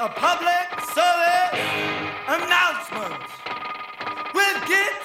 a public service announcement with guitar.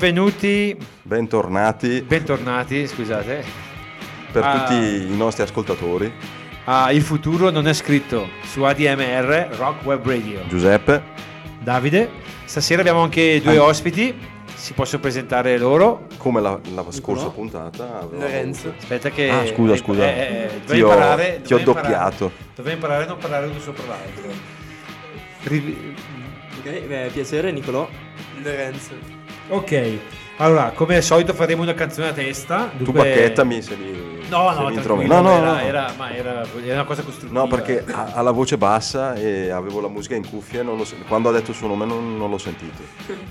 Benvenuti, Bentornati bentornati, scusate. per Ah. tutti i nostri ascoltatori. Ah, il futuro non è scritto su ADMR, Rock Web Radio. Giuseppe, Davide, stasera abbiamo anche due Ah. ospiti, si possono presentare loro. come la, la scorsa puntata, Lorenzo. avuto- Aspetta che... Ah, scusa, eh, scusa. eh, eh, Ti ho- imparare- ti ho doppiato. Dovrei imparare a non parlare uno sopra l'altro. Ri- Ok, eh, piacere Nicolò. Lorenzo. Ok, allora, come al solito faremo una canzone a testa. Tu dunque- bacchettami se mi, No, se no, mi intrometti. No, no, era, no. era- ma era, era una cosa costruttiva. No, perché ha, ha la voce bassa e avevo la musica in cuffia e lo quando ha detto il suo nome non, non l'ho sentito.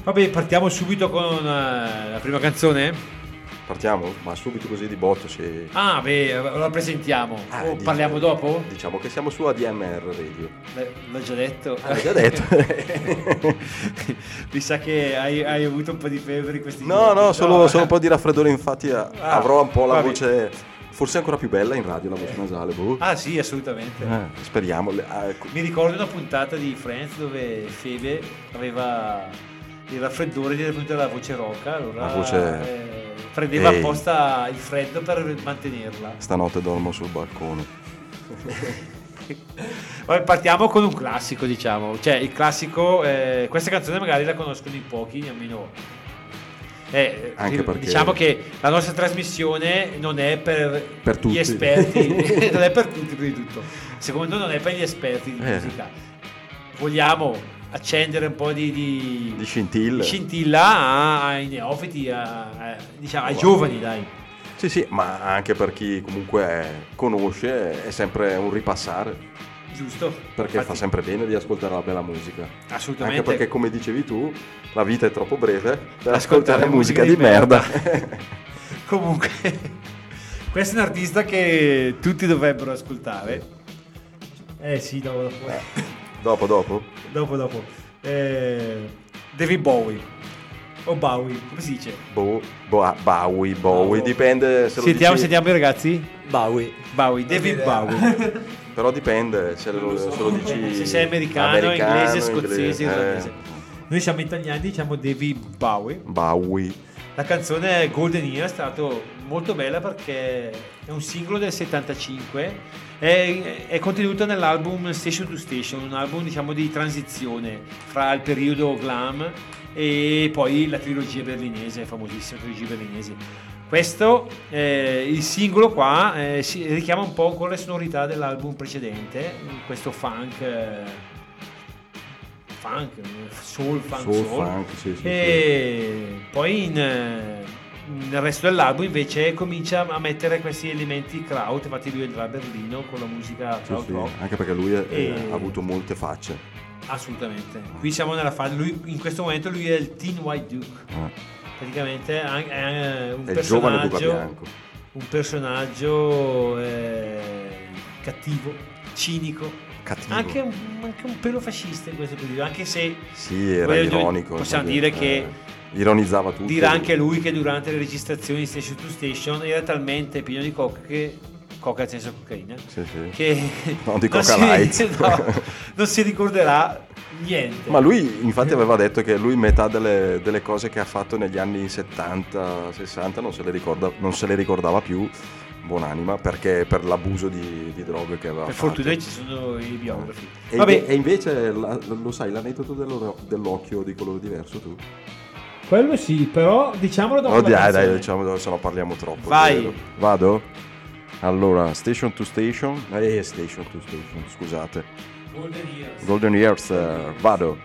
Vabbè, partiamo subito con eh, la prima canzone. Partiamo? Ma subito così di botto, sì. Ah, beh, la presentiamo. Ah, o dici- parliamo dopo? Diciamo che siamo su ADMR Radio. Beh, l'ho già detto. Ah, l'hai già detto? Mi sa che hai, hai avuto un po' di febbre questi no, giorni. no, solo, solo un po' di raffreddore, infatti a- Ah, avrò un po' la vabbè. voce, forse ancora più bella in radio, la voce nasale, boh. Ah, sì, assolutamente. Eh, speriamo. Ah, ecco. Mi ricordo una puntata di Friends dove Febe aveva il raffreddore ed era venuta la voce roca, allora La voce- eh, prendeva Ehi. apposta il freddo per mantenerla. Stanotte dormo sul balcone. Vabbè, partiamo con un classico, diciamo. Cioè, il classico, eh, questa canzone magari la conoscono in pochi, almeno. Eh, Anche di- perché- Diciamo che la nostra trasmissione non è per, Per gli esperti, non è per tutti, prima di tutto. Secondo me non è per gli esperti di Eh. musica. Vogliamo accendere un po' di, di, Di scintilla a- ai neofiti, a- a- diciamo, ai giovani, dai. Sì, sì, ma anche per chi comunque conosce è sempre un ripassare, Giusto? perché Infatti, fa sempre bene di ascoltare la bella musica. Assolutamente. Anche perché, come dicevi tu, la vita è troppo breve per Ascoltare ascoltare musica, musica di di merda. Comunque, questo è un artista che tutti dovrebbero ascoltare. Eh sì, dopo, dopo. Dopo, dopo? dopo, dopo. Eh, David Bowie. O Bowie, come si dice? Boh, boh, Bowie, Bowie, Bowie. dipende se lo Sentiamo, dici- sentiamo i ragazzi. Bowie. Bowie, David Bowie. Però dipende se lo, se lo dici Se sei americano, americano, inglese, scozzese, inglese, irlandese. eh, Noi siamo italiani, diciamo David Bowie. Bowie. La canzone Golden Year è stata molto bella perché è un singolo del 75, è, è contenuta nell'album Station to Station, un album diciamo di transizione fra il periodo glam e poi la trilogia berlinese, famosissima trilogia berlinese. Questo, eh, il singolo qua, eh, si richiama un po' con le sonorità dell'album precedente, questo funk, eh, funk, soul, funk, Soul, soul. funk, sì, sì, E poi in, nel resto dell'album invece comincia a mettere questi elementi crowd, infatti lui è da Berlino con la musica Sì, crowd sì, rock. Anche perché lui è- E- ha avuto molte facce. Assolutamente. Qui siamo nella fase, lui, in questo momento lui è il Teen White Duke, Eh, praticamente è è un È il giovane Duca personaggio, Bianco. un personaggio eh, cattivo, cinico, Cattivo. anche un, anche un pelo fascista in questo periodo, anche se Sì, era ironico. possiamo dire che- ironizzava tutto. Dirà anche lui che durante le registrazioni di Station to Station era talmente pieno di coca che coca nel senso cocaina Sì, sì. che Non di non Coca si- Light. no, non si ricorderà niente Ma lui infatti aveva detto che lui metà delle, delle cose che ha fatto negli anni 70, 60 non se le, ricorda- non se le ricordava più, buonanima, perché per l'abuso di, di droghe che aveva per fatto. fortuna ci sono i biografi E, vabbè e invece lo sai l'aneddoto dello- dell'occhio di colore diverso tu? Quello sì, però diciamolo dopo. Oh, no, dai, dai, diciamolo, se no parliamo troppo. Vai. Vero. Vado? Allora, Station to Station. Eh, Station to Station, scusate. Golden Years. Golden Years, Golden Years. vado.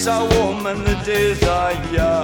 makes a woman young.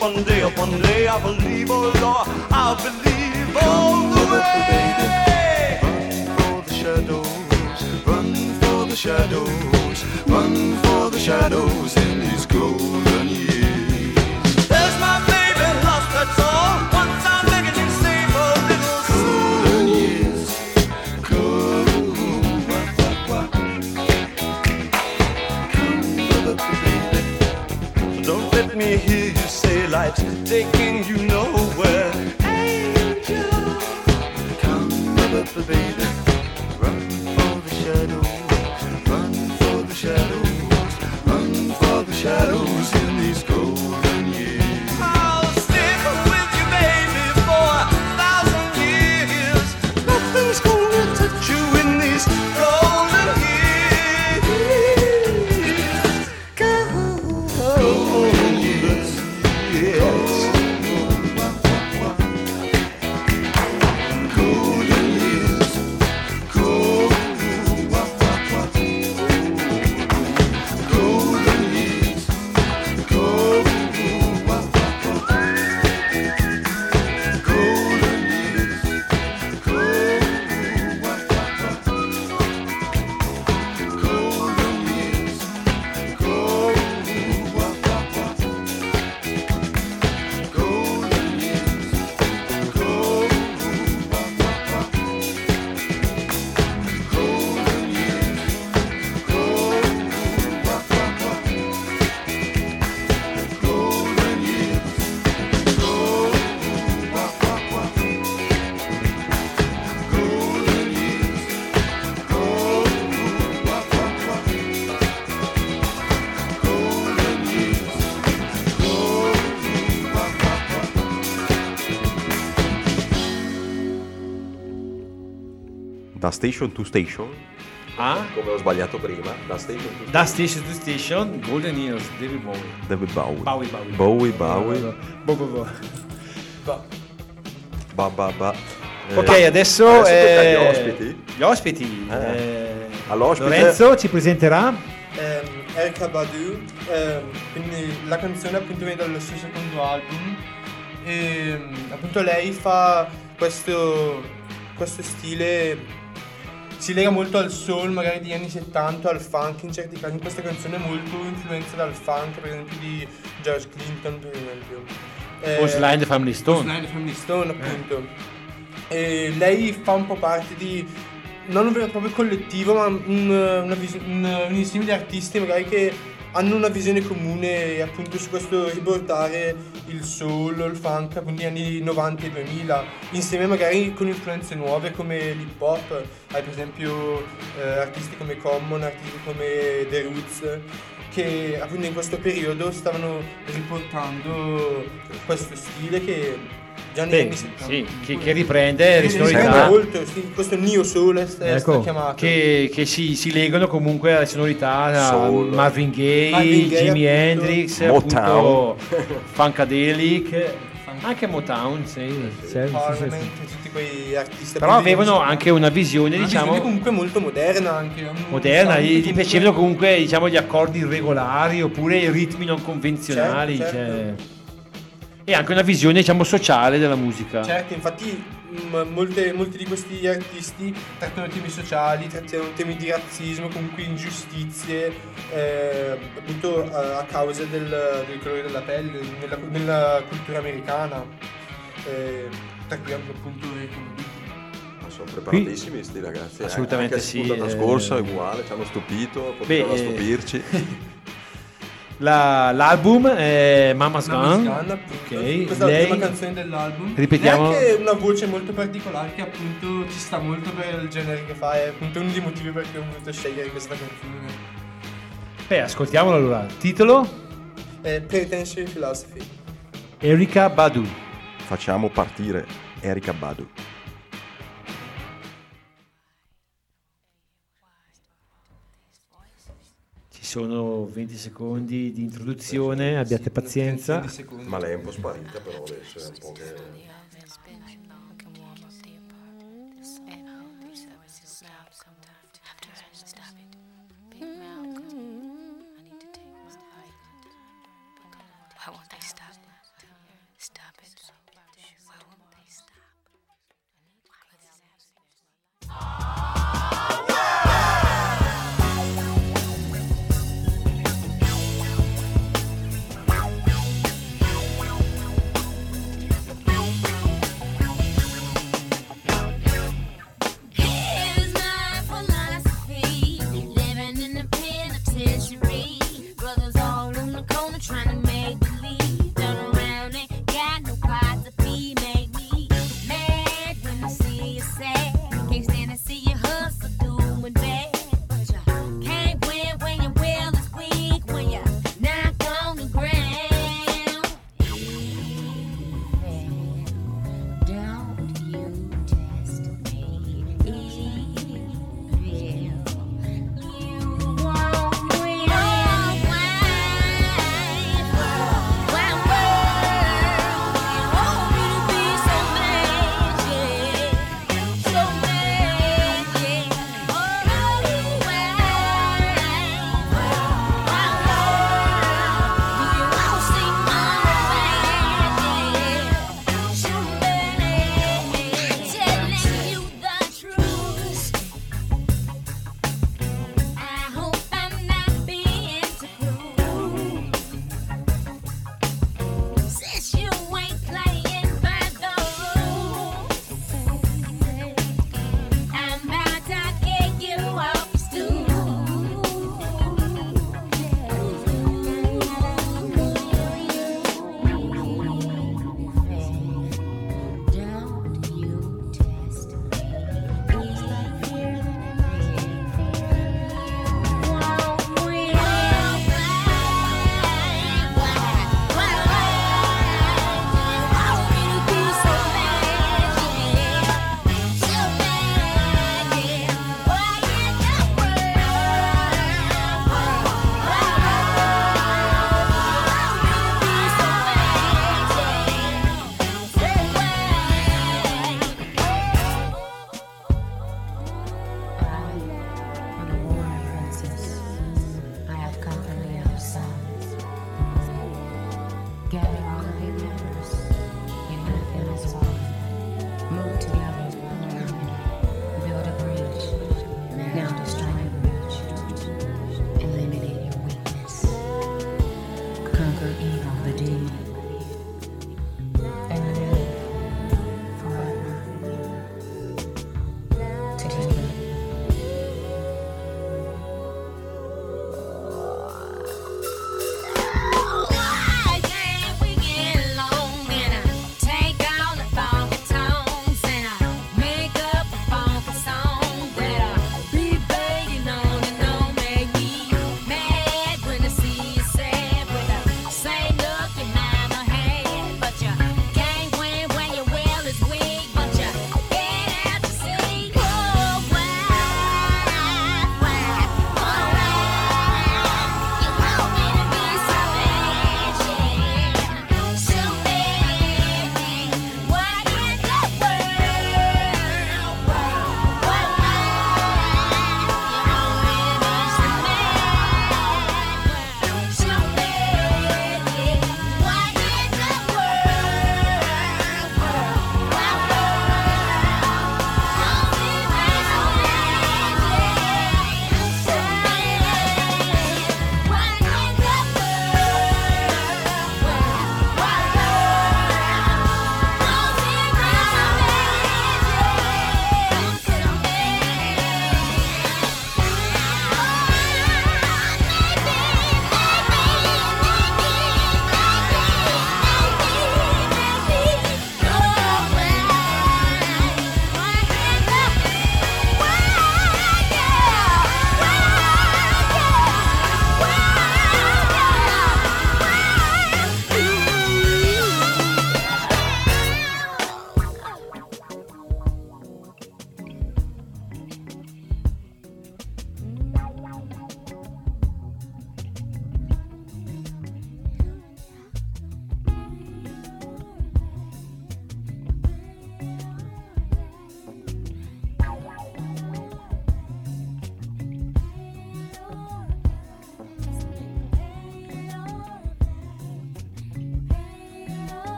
upon day upon day, I believe. da station to station. Ah? Come ho sbagliato prima, da station to station. Da station to station, Golden Years, David Bowie. David Bowie. Bowie Bowie. Bowie Bowie. Bowie Bowie. Ba ba ba. Eh, ok, eh, adesso, adesso eh, gli ospiti. Gli ospiti. Eh. All'ospite. Lorenzo ci presenterà ehm, Erika Badu, ehm, quindi la canzone appunto viene dallo suo secondo album e appunto lei fa questo, questo stile si lega molto al soul magari degli anni 70, al funk in certi casi, in questa canzone è molto influenza dal funk per esempio di George Clinton per esempio. Eh, o Slide Family Stone. Slide Family Stone appunto. Eh. Eh, lei fa un po' parte di, non un vero e proprio collettivo, ma un, una, un, un insieme di artisti magari che hanno una visione comune appunto su questo riportare il soul, il funk appunto negli anni 90 e 2000 insieme magari con influenze nuove come l'hip hop hai per esempio eh, artisti come Common, artisti come The Roots che appunto in questo periodo stavano riportando questo stile che negli Beh, anni 70 sì, che, che riprende le Che riprende sonorità molto, questo neo soul è, ecco, chiamato che, che si, si legano comunque alle sonorità Soul. Marvin Gaye, Marvin Gaye, Jimi appunto. Hendrix, Motown. appunto, Funkadelic, anche Motown, sì, sì, tutti quei artisti Però avevano anche una visione, una diciamo, visione comunque molto moderna anche moderna, gli, gli comunque- piacevano comunque diciamo, gli accordi irregolari oppure i ritmi non convenzionali. Certo, cioè. E anche una visione diciamo, sociale della musica. Certo, infatti m- molte- molti di questi artisti trattano temi sociali, trattano temi di razzismo, comunque ingiustizie, eh, appunto a, a causa del, del colore della pelle, nella, nella cultura americana. Eh, tra cui anche appunto i Ma sono preparatissimi sti ragazzi. eh. Assolutamente Anche sì, puntata eh. scorsa è uguale, ci hanno stupito, potevano eh, stupirci. La- l'album è Mama's Mama's Gone. Ok, Questa è la lei- prima canzone dell'album. Ripetiamo- È anche una voce molto particolare che appunto ci sta molto per il genere che fa. È appunto uno dei motivi per cui ho voluto scegliere questa canzone. Beh, ascoltiamolo allora. Titolo? È Pretentious Philosophy. Erika Badu. Facciamo partire Erika Badu. Sono 20 secondi di introduzione, abbiate pazienza. 20 secondi. Ma lei è un po' sparita però adesso è un po' che...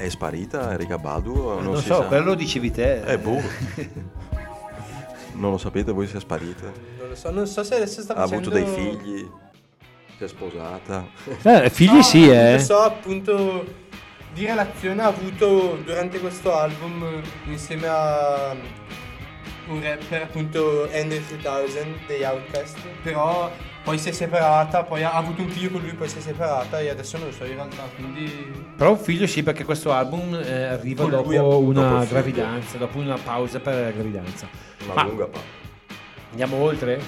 è sparita Erika Badu? Non, Non, si so, sa? quello lo dicevi te. Eh, boh. non lo sapete voi se è sparita? Non lo so, non so se adesso sta Ha facendo... avuto dei figli? Si è sposata? Eh, figli No, sì, eh. Lo so appunto di relazione ha avuto durante questo album insieme a un rapper appunto Henry 3000 degli Outcast però poi si è separata poi ha avuto un figlio con lui poi si è separata e adesso non lo so in realtà quindi Però un figlio sì, perché questo album eh, arriva dopo una dopo gravidanza, dopo una pausa per la gravidanza. Una Ma lunga pa. andiamo oltre?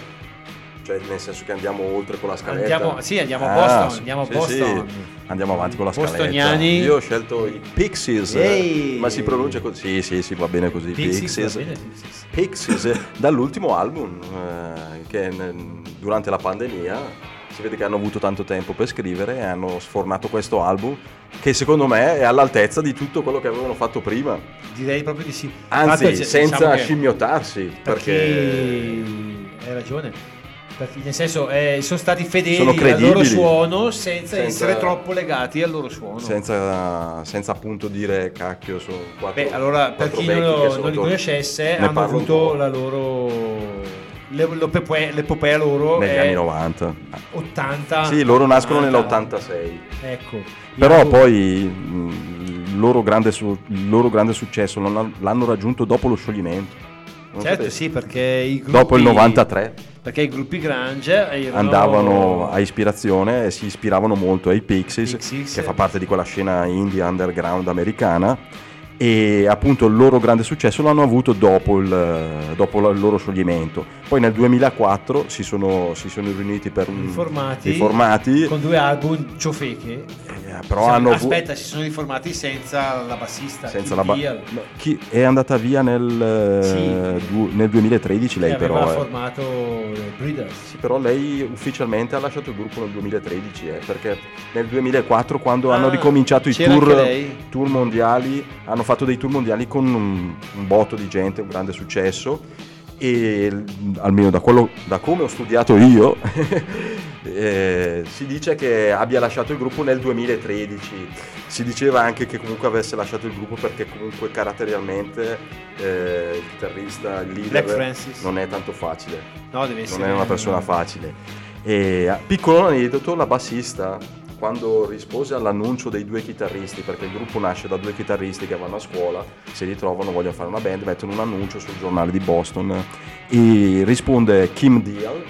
Cioè, nel senso che andiamo oltre con la scaletta. Andiamo- sì, andiamo a Ah, Boston, sì, andiamo a sì, Boston. sì. Andiamo avanti con la scaletta. Io ho scelto i Pixies. Ehi. Ma si pronuncia così? Sì, sì, sì, va bene così. Pixies, Pixies. bene, Pixies. Pixies, dall'ultimo album eh, che ne- durante la pandemia si vede che hanno avuto tanto tempo per scrivere e hanno sfornato questo album che secondo me è all'altezza di tutto quello che avevano fatto prima. Direi proprio di sì. Anzi, c- senza diciamo scimmiottarsi. perché Perché hai ragione. Nel senso, eh, sono stati fedeli Sono al loro suono senza, Senza- essere troppo legati al loro suono. senza, senza appunto dire cacchio sono quattro Beh, allora, per chi non, non li conoscesse, hanno avuto la loro. le- l'epopea, l'epopea loro negli è anni 90. 80. Sì, loro nascono 90. nell'86. Ecco. Però poi mh, il loro grande, su- il loro grande successo l'hanno raggiunto dopo lo scioglimento. Non Certo, sapete? sì, perché i gruppi. Dopo il 93 Perché i gruppi Grange erano- andavano a ispirazione e si ispiravano molto ai Pixies, Pixies. che fa parte di quella scena indie underground americana. E appunto il loro grande successo l'hanno avuto dopo il, dopo il loro scioglimento. Poi nel 2004 si sono, si sono riuniti per un- riformati, riformati, con due album ciofeche. Eh, però hanno Aspetta, si sono riformati senza la bassista. senza la ba- No, chi è andata via nel, eh, Sì. du- nel 2013 lei però eh. formato le Breeders. Sì, però lei ufficialmente ha lasciato il gruppo nel 2013 eh, perché nel 2004 quando Ah, hanno ricominciato i tour, tour mondiali hanno fatto dei tour mondiali con un, un botto di gente un grande successo e almeno da, quello, da come ho studiato io eh, si dice che abbia lasciato il gruppo nel 2013 si diceva anche che comunque avesse lasciato il gruppo perché comunque caratterialmente eh, il chitarrista il leader non è tanto facile. No, deve essere non è una persona facile. E a- piccolo aneddoto, la bassista, quando rispose all'annuncio dei due chitarristi, perché il gruppo nasce da due chitarristi che vanno a scuola, si ritrovano, vogliono fare una band, mettono un annuncio sul giornale di Boston e risponde Kim Deal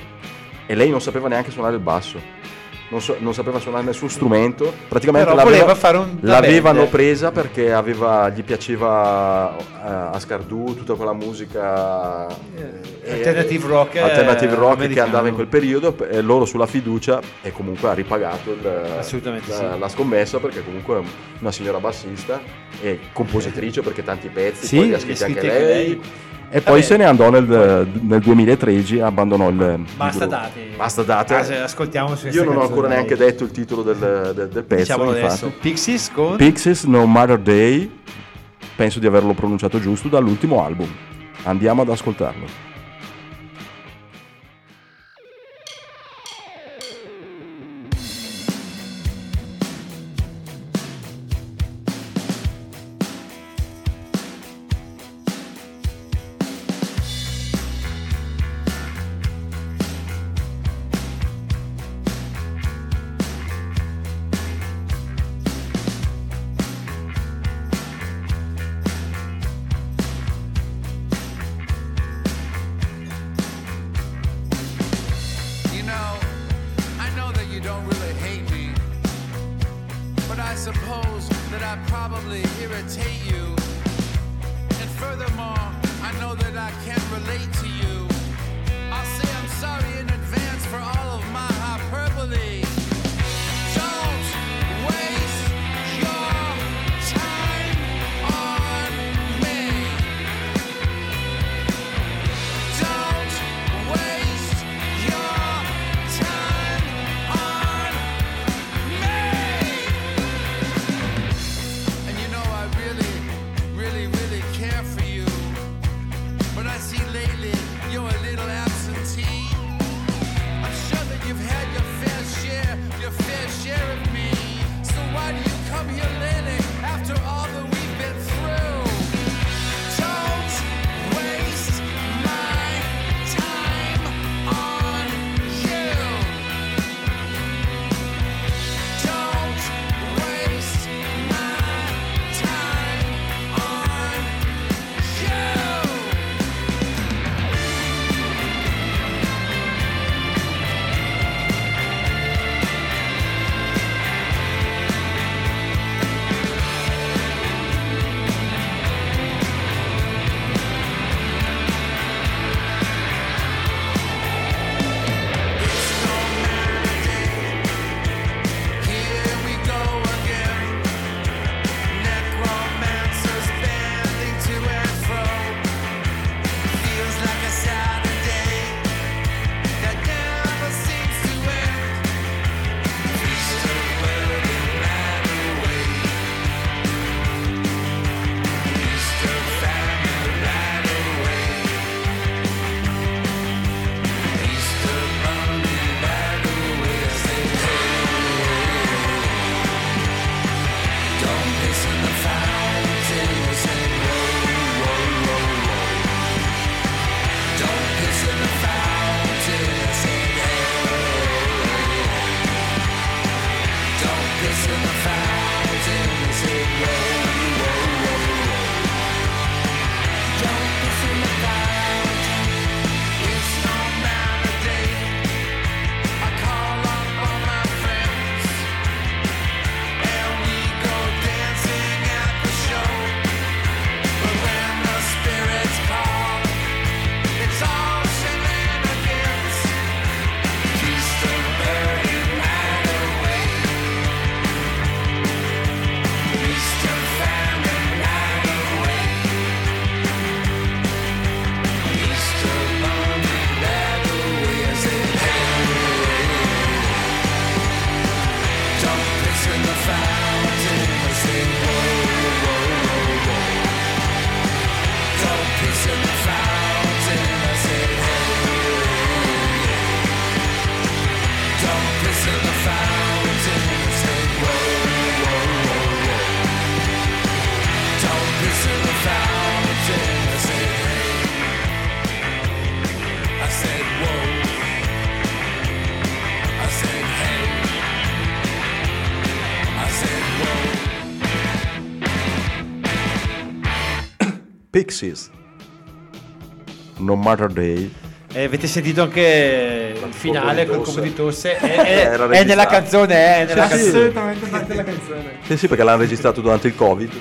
e lei non sapeva neanche suonare il basso. Non, so- non sapeva suonare nessun strumento, praticamente l'aveva- un- l'avevano presa perché aveva- gli piaceva eh, Ascardu, tutta quella musica eh, Alternative rock, eh, alternative rock che americano. andava in quel periodo e loro sulla fiducia e comunque ha ripagato il- la, sì. la scommessa perché comunque è una signora bassista e compositrice perché tanti pezzi Sì, poi li ha scritti anche lei. lei. E poi Vabbè. se ne andò nel, nel 2013, abbandonò il, il Basta gruppo. date. Basta date. Ah, se ascoltiamo su Io non ho ancora neanche dai. detto il titolo del, del- del pezzo. Diciamolo infatti. adesso. Pixies con Pixies No Matter Day, penso di averlo pronunciato giusto, dall'ultimo album. Andiamo ad ascoltarlo. Pixies. No Matter Day. E avete sentito anche il finale col colpo colpo di tosse? È, è- è nella canzone, è nella Sì, sì. canzone. Assolutamente parte della canzone. Sì, sì, perché l'hanno registrato durante il Covid.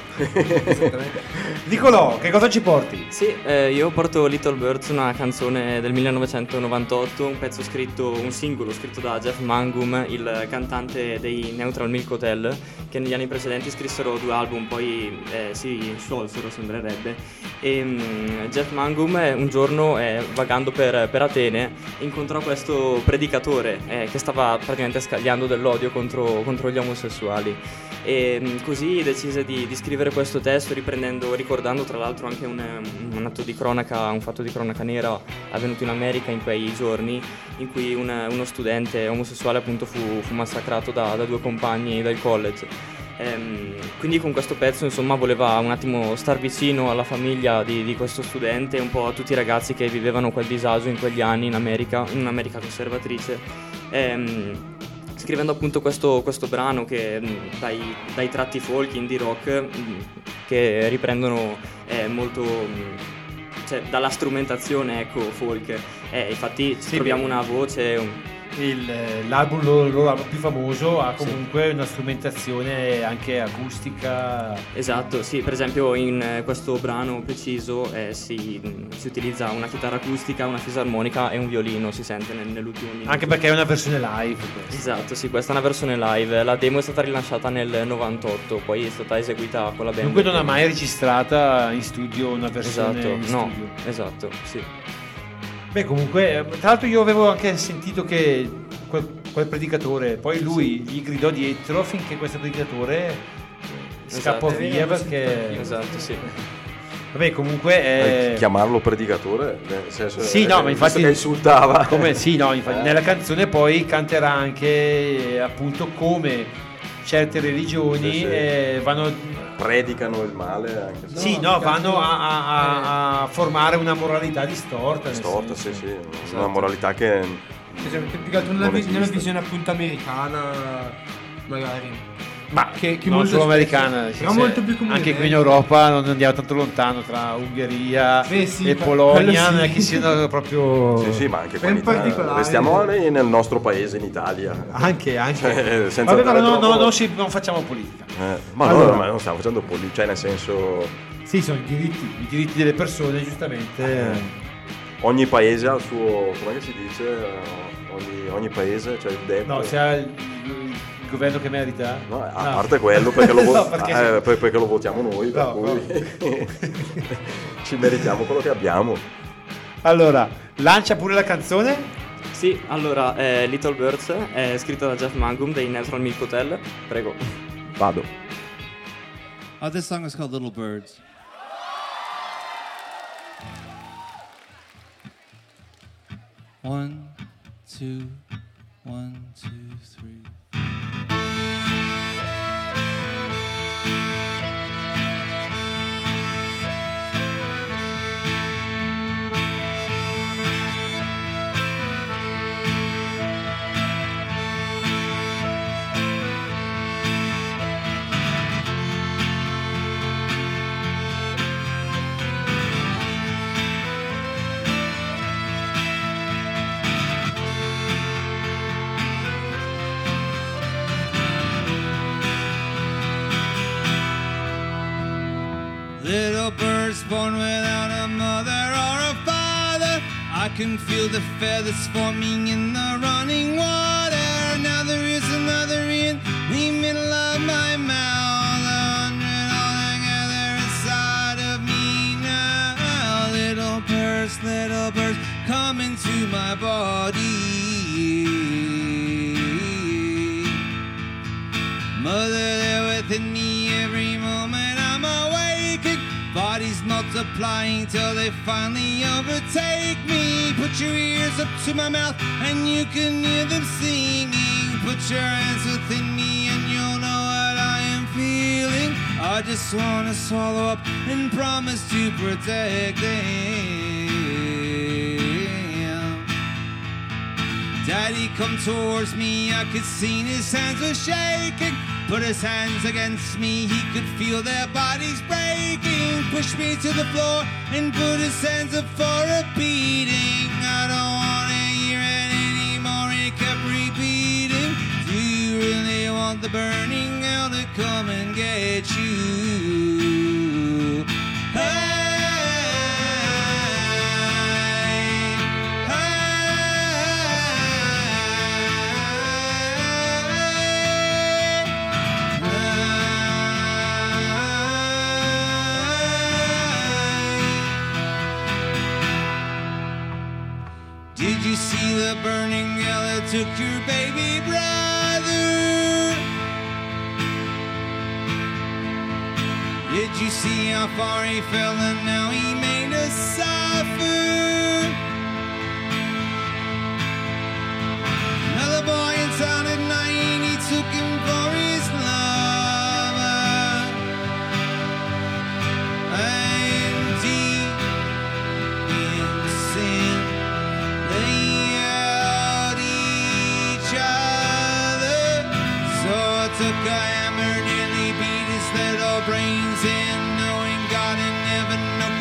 Nicolò, che cosa ci porti? Sì, eh, io porto Little Birds, una canzone del 1998, un pezzo scritto, un singolo scritto da Jeff Mangum, il cantante dei Neutral Milk Hotel, che negli anni precedenti scrissero due album, poi eh, si sciolsero, sembrerebbe. E mm, Jeff Mangum eh, un giorno, eh, vagando per, per Atene, incontrò questo predicatore eh, che stava praticamente scagliando dell'odio contro, contro gli omosessuali. E mm, così decise di, di scrivere questo testo ricordando tra l'altro anche un, um, un atto di cronaca, un fatto di cronaca nera avvenuto in America in quei giorni in cui un- uno studente omosessuale appunto fu, fu massacrato da, da due compagni del college. Ehm, quindi con questo pezzo insomma voleva un attimo star vicino alla famiglia di, di questo studente e un po' a tutti i ragazzi che vivevano quel disagio in quegli anni in America, in un'America conservatrice. Ehm, scrivendo appunto questo, questo brano che mh, dai, dai tratti folk, indie rock, mh, che riprendono eh, molto mh, cioè, dalla strumentazione ecco folk. Eh, infatti Sì, troviamo beh. una voce, un- Il- l'album loro, loro album più famoso ha comunque una strumentazione anche acustica. Esatto, sì, per esempio in eh, questo brano preciso eh, si, si utilizza una chitarra acustica, una fisarmonica e un violino, si sente nel- nell'ultimo minuto. Anche perché è una versione live. questa. Esatto, sì, questa è una versione live. La demo è stata rilasciata nel 98, poi è stata eseguita con la band. Dunque non ha mai registrata in studio una versione Esatto, in no, studio. esatto, sì. Beh, comunque, eh, tra l'altro io avevo anche sentito che quel, quel predicatore, poi lui gli gridò dietro finché questo predicatore eh, scappò Esatto. via perché... Esatto, sì. Vabbè, comunque... Eh, eh, Chiamarlo predicatore, nel senso Sì, no, ma visto infatti- che insultava. Come, sì, no, infatti, Eh. nella canzone poi canterà anche eh, appunto come certe religioni Sì, eh, vanno, predicano il male anche se sì, no, vanno a, a- a- a formare una moralità distorta. nel storta, senso. sì, sì, una moralità che Esatto, più che altro nella, nella visione appunto americana, magari. Ma Che- che non molto solo americana, sì, però sì. molto più comune. anche qui in Europa non andiamo tanto lontano tra Ungheria Beh, sì, e Polonia, non è sì. che siano proprio sì, sì, ma anche qua In particolare- Restiamo nel nostro paese in Italia. anche, anche. Cioè, senza Vabbè, però andare no, no, troppo- non, si- non facciamo politica. Eh, ma Allora. no, ma non stiamo facendo politica, cioè nel senso Sì, sono i diritti, i diritti delle persone, giustamente. Eh. ogni paese ha il suo, come si dice, Eh, ogni, ogni paese, cioè il detto. No, se ha il governo che merita. No, a No. parte quello perché lo, vo- No, perché eh, sì. per- perché lo votiamo noi, per No, cui ci meritiamo quello che abbiamo. Allora, lancia pure la canzone. Sì, allora, eh, Little Birds è scritto da Jeff Mangum dei Neutral Milk Hotel. Prego. Vado. Uh, this song is called Little Birds. One, two, one, two, three. Little birds born without a mother or a father. I can feel the feathers forming in the running water. Now there is another in the middle of my mouth. A hundred all together inside of me now. Little birds, little birds, come into my body. Mother, there within me every. Bodies multiplying till they finally overtake me. Put your ears up to my mouth and you can hear them singing. Put your hands within me and you'll know what I am feeling. I just wanna swallow up and promise to protect them. Daddy come towards me, I could see his hands were shaking. Put his hands against me, he could feel their bodies breaking. Pushed me to the floor and put his hands up for a beating. I don't wanna hear it anymore, he kept repeating. Do you really want the burning hell to come and get you? Burning hell that took your baby brother? Did you see how far he fell and now he made us suffer? Another boy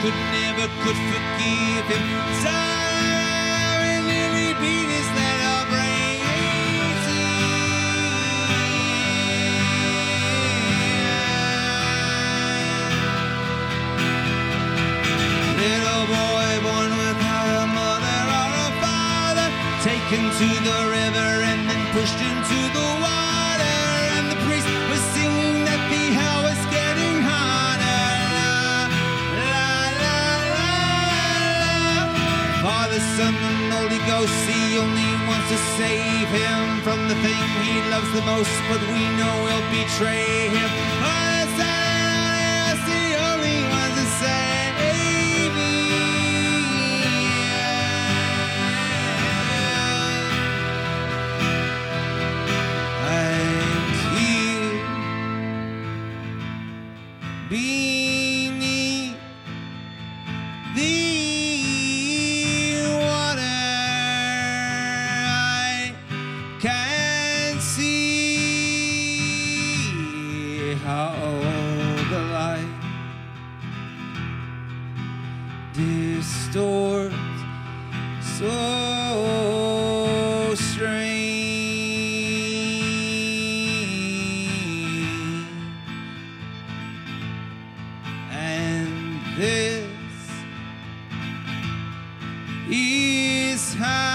could never could forgive him. So I nearly beat his brains in. Little boy born without a mother or a father, taken to the river and then pushed into the water. And the priest was singing that the hell Son, and Holy Ghost, he only wants to save him from the thing he loves the most, but we know he'll betray him. Is how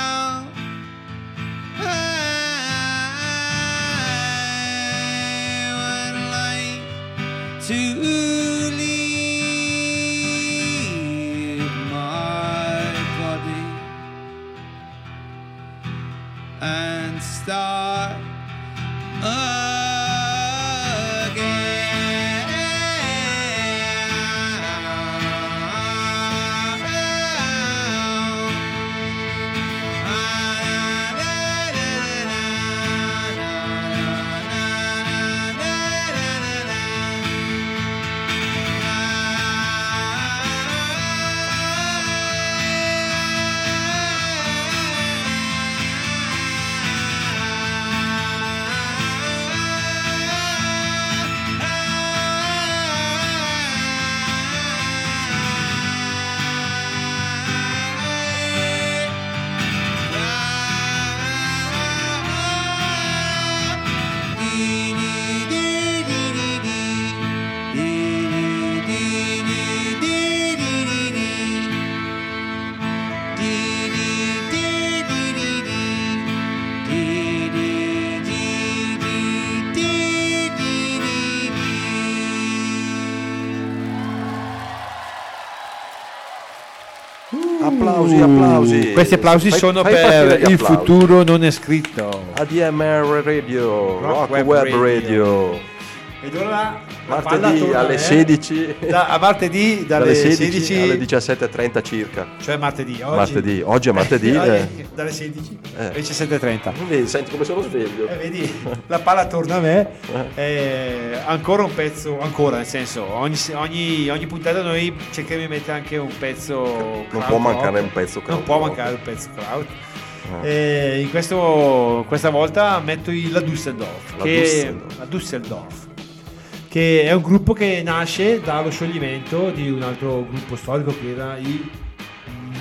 Applausi, applausi. Questi applausi Fai- sono fai per il applausi. futuro non è scritto. ADMR Radio, Rock Rock, Web Web, Radio. Radio. Ed ora Martedì alle me. 16. Da- a martedì dalle, dalle 16, 16, alle 17.30 circa. cioè martedì. Oggi, Martedì, oggi è martedì, eh. dalle 16 Eh. 17.30. Vedi, senti come sono sveglio. Eh, vedi, la palla torna a me. Eh, ancora un pezzo, ancora nel senso, ogni, ogni, ogni puntata noi cerchiamo di mettere anche un pezzo. Non crowd può mancare rock. un pezzo Non crowd può rock. mancare un pezzo crowd. Eh, in questo, questa volta metto il- la Düsseldorf, La che, Düsseldorf. la Düsseldorf, che è un gruppo che nasce dallo scioglimento di un altro gruppo storico che era i.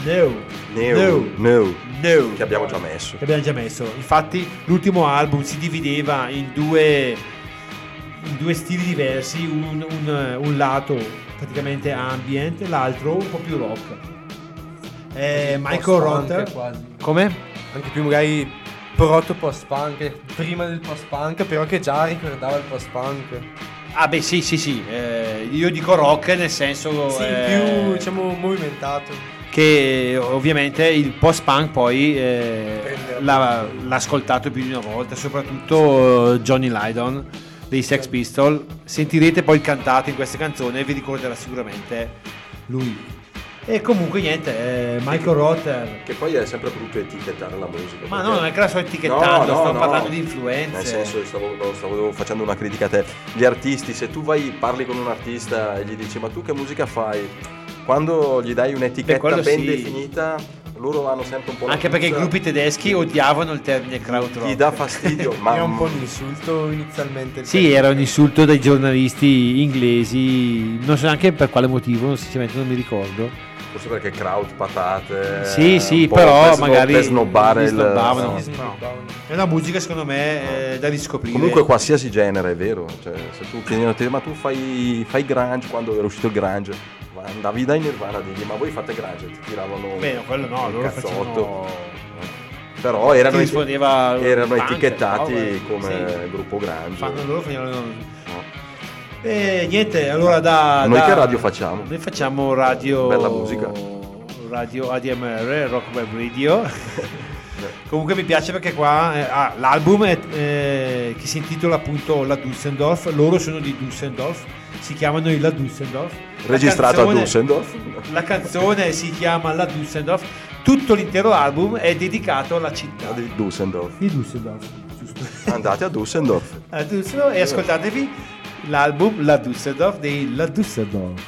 Neo, Neo, No. che abbiamo già messo. che abbiamo già messo. Infatti, l'ultimo album si divideva in due, in due stili diversi: un, un- un lato praticamente ambient, l'altro un po' più rock. Eh, Michael Rotter. quasi. Come? Anche più magari proto post-punk, prima del post-punk, però che già ricordava il post-punk. Ah, beh, sì, sì, sì. eh, io dico rock nel senso Sì, eh, più diciamo movimentato. Che ovviamente il post-punk poi eh, l'ha, l'ha ascoltato più di una volta, soprattutto eh, Johnny Lydon dei Sex Pistols. Sentirete poi il cantato in queste canzoni e vi ricorderà sicuramente lui. E comunque niente, eh, Michael Rotter. Che poi è sempre brutto etichettare la musica. Ma perché- no, non è che la sto etichettando, No, no, sto no. parlando di influenze. Nel senso, stavo, stavo facendo una critica a te. Gli artisti, se tu vai, parli con un artista e gli dici ma tu che musica fai? Quando gli dai Beh, un'etichetta quello ben sì. definita, loro hanno sempre un po' Anche perché i gruppi tedeschi odiavano il termine krautrock. Gli dà fastidio, ma Era un po' un insulto inizialmente. Sì, termine. era un insulto dai giornalisti inglesi, non so neanche per quale motivo, sinceramente non mi ricordo. forse perché kraut, patate. Sì, sì, però per magari per snobbare il. snobbavano. no. È una musica secondo me eh, da riscoprire. Comunque qualsiasi genere è vero, cioè, se tu chiedi a te ma tu fai, fai grunge quando era uscito il grunge, andavi dai Nirvana a dirgli ma voi fate grunge, ti tiravano Beh, quello no, il loro cazzotto. facevano... Però erano, erano punk, etichettati roba, come sì. gruppo grunge. Fanno loro, facevano... No. E niente, allora da... Noi da- che radio facciamo? Noi facciamo radio... Bella musica. Radio ADMR, Rock Web Radio. Comunque mi piace perché qua eh, ah, l'album è, eh, che si intitola appunto La Düsseldorf, loro sono di Düsseldorf, si chiamano i La Düsseldorf. La Registrato a canzone- Düsseldorf. La canzone si chiama La Düsseldorf, tutto l'intero album è dedicato alla città di Düsseldorf. di Düsseldorf. giusto? Andate a Düsseldorf. A Düsseldorf e ascoltatevi l'album La Düsseldorf dei La Düsseldorf.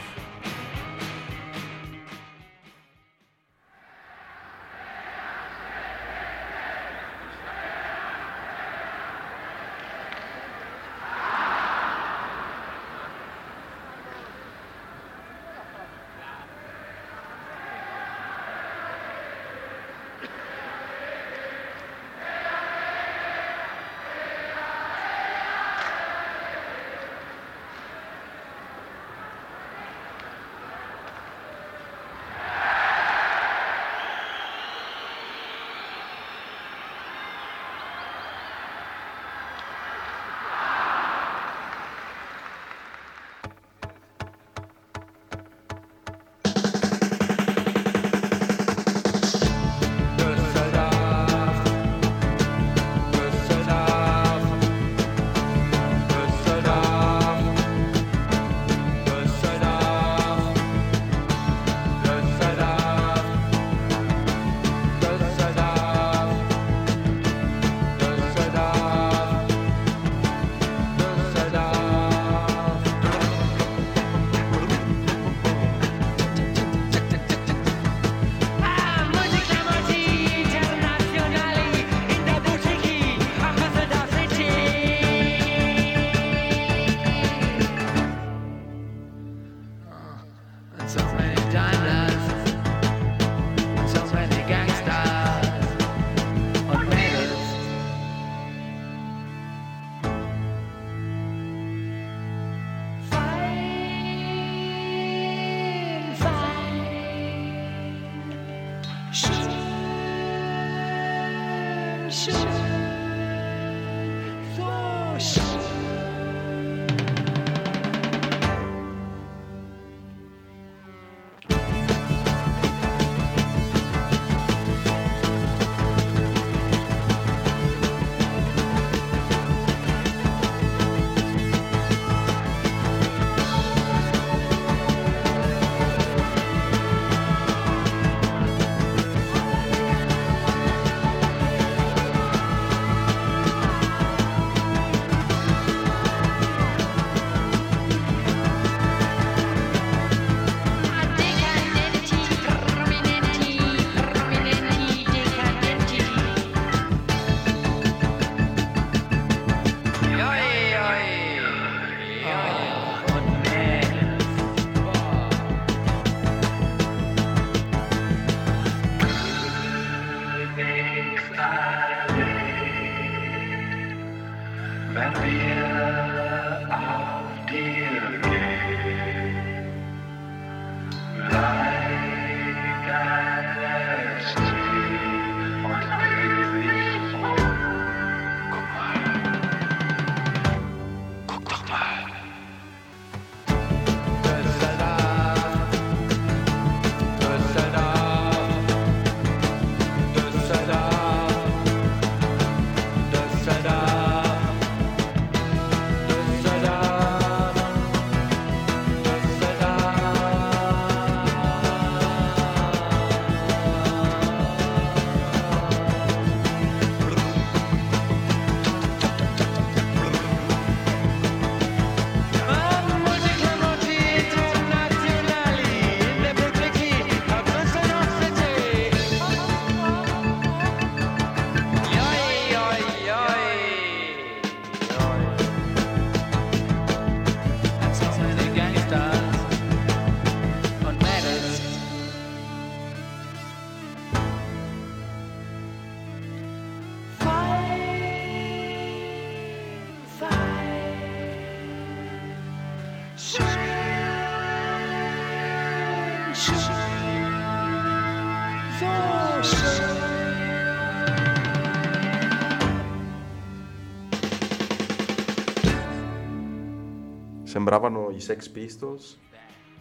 Sembravano i Sex Pistols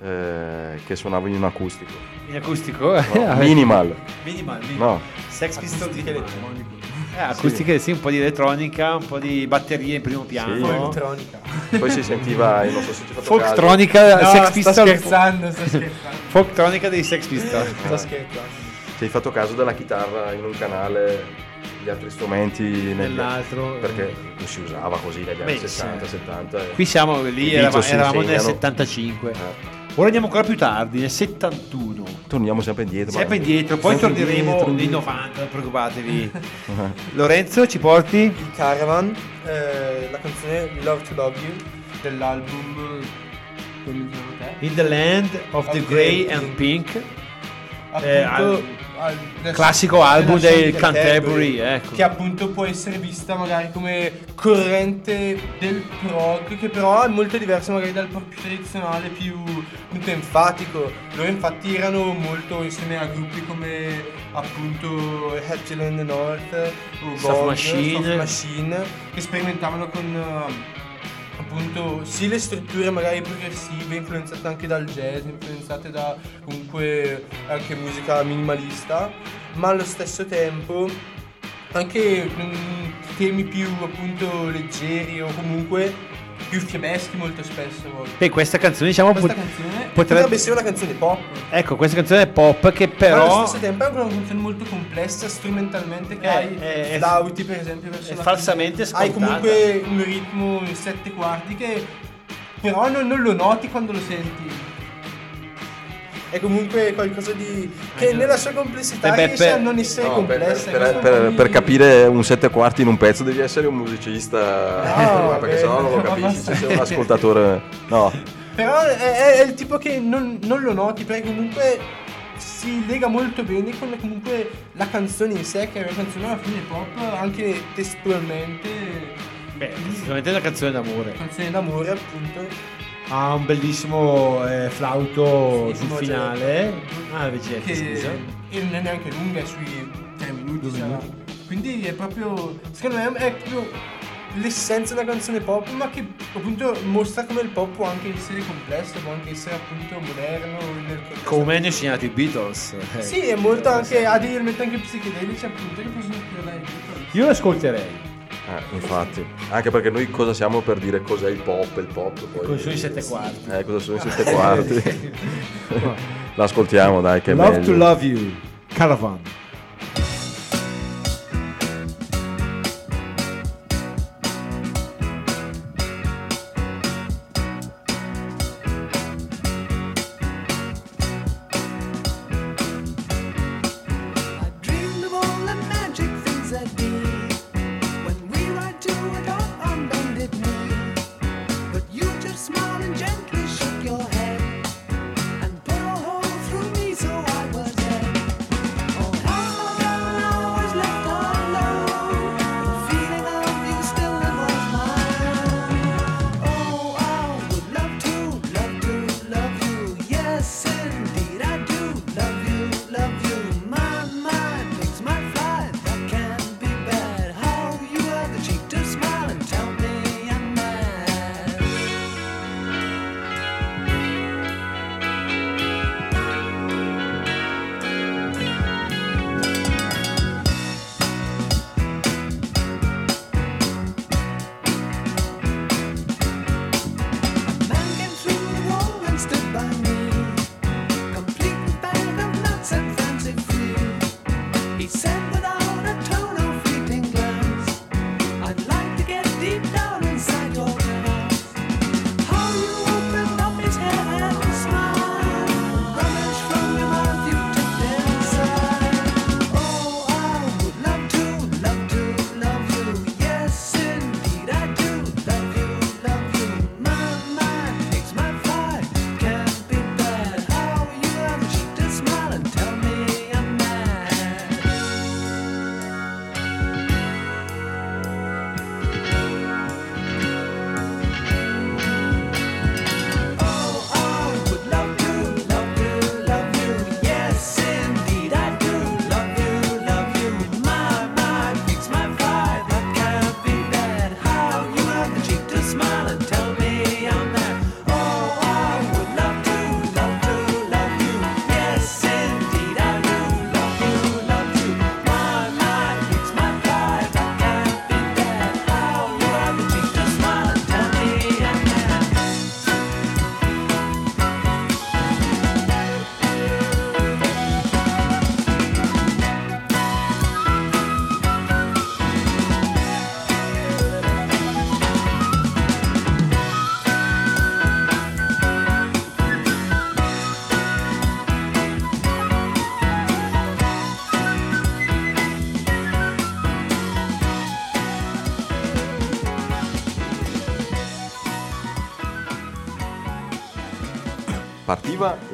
eh, che suonavano in acustico. In acustico? No, minimal. Minimal, minimal. No. Sex Pistols di Eh, acustiche, sì. un po' di elettronica, un po' di batterie in primo piano. Elettronica. Poi si sentiva, non so se ci fatto Folktronica, No, Sex sto Pistols. scherzando, sto scherzando. Folktronica dei Sex Pistols. Sto scherzando. Ci hai fatto caso della chitarra in un canale, gli altri strumenti negli- Nell'altro. Perché non si usava così negli anni Beh, 60, sì. 70. e- Qui siamo lì, eravamo, eravamo nel insegnano. 75. Eh, Ora andiamo ancora più tardi, nel 71. torniamo sempre indietro. Sempre indietro, poi sempre torneremo indietro, nei indietro. 90, non preoccupatevi. Lorenzo, ci porti? Il Caravan, eh, la canzone Love to Love You dell'album te? In the Land of the Of Grey Grey and and Pink. Appunto, Eh, del- classico album del Canterbury, ecco. che appunto può essere vista magari come corrente del prog che però è molto diversa magari dal prog più tradizionale più appunto enfatico loro infatti erano molto insieme a gruppi come appunto the North o Soft Machine. Machine che sperimentavano con eh, appunto sì le strutture magari progressive influenzate anche dal jazz influenzate da comunque anche musica minimalista ma allo stesso tempo anche mm, temi più appunto leggeri o comunque più fiabeschi molto spesso. E questa canzone diciamo questa pot- canzone potrebbe- potrebbe essere una canzone pop Ecco, questa canzone è pop che ma però allo stesso tempo è una canzone molto complessa strumentalmente che Eh, hai è- è- flauti per esempio verso è falsamente fine. hai scontata. comunque un ritmo in sette quarti che però non, non lo noti quando lo senti è comunque qualcosa di che nella sua complessità Eh beh, riesce a per- non essere No, per, complessa per- per- per mi- capire un sette quarti in un pezzo devi essere un musicista, No, perché vabbè, sennò non lo capisci, se sei un ascoltatore... No, Però è, è- è il tipo che non, non lo noti perché comunque si lega molto bene con comunque la canzone in sé, che è una canzone alla fine pop, anche testualmente. beh, sicuramente è una canzone d'amore. Canzone d'amore, appunto. Ha un bellissimo eh, flauto Sì, sul come finale. Ah, invece Che scusa. e non è neanche lunga, sui 3 minuti. sarà. Quindi è proprio. Secondo me è proprio l'essenza della canzone pop, ma che appunto mostra come il pop può anche essere complesso, può anche essere appunto moderno. Come hanno insegnato i Beatles. eh. Sì, è molto anche. Ha degli elementi anche psichedelici, appunto, che possono ispirare i Beatles. Io l'ascolterei. Eh, infatti. Anche perché noi cosa siamo per dire cos'è il pop, il pop poi... Cosa sono i sette quarti? Eh, cosa sono i sette quarti? L'ascoltiamo dai, che è Love meglio. to love you. Caravan.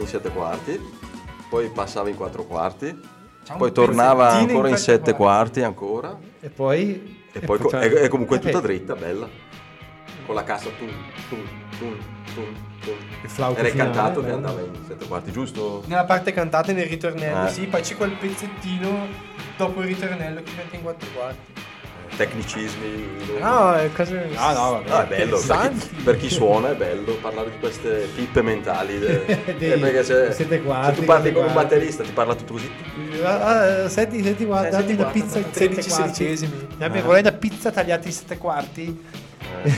In sette quarti, poi passava in quattro quarti, poi tornava in ancora in quattro sette quarti ancora E poi... e poi co- è, è comunque eh, tutta dritta, bella. Con la cassa tum, tum, tum, tum, tum. Il flauto Era il finale, cantato che andava in sette quarti, giusto? Nella parte cantata e nel ritornello, Eh. sì, poi c'è quel pezzettino dopo il ritornello che diventa in quattro quarti. Tecnicismi. No, è cose... Ah, no, vabbè. No, è bello, per chi, per chi suona è bello parlare di queste pippe mentali. de- Dei eh, perché se, sette quarti, se tu parli con un batterista ti parla tutto così. Ah, ah, senti, senti, guarda, Eh, dammi una qua, pizza in 13 sette quarti. sedicesimi. Dammi, Eh. vorrei una pizza tagliata in sette quarti. Eh.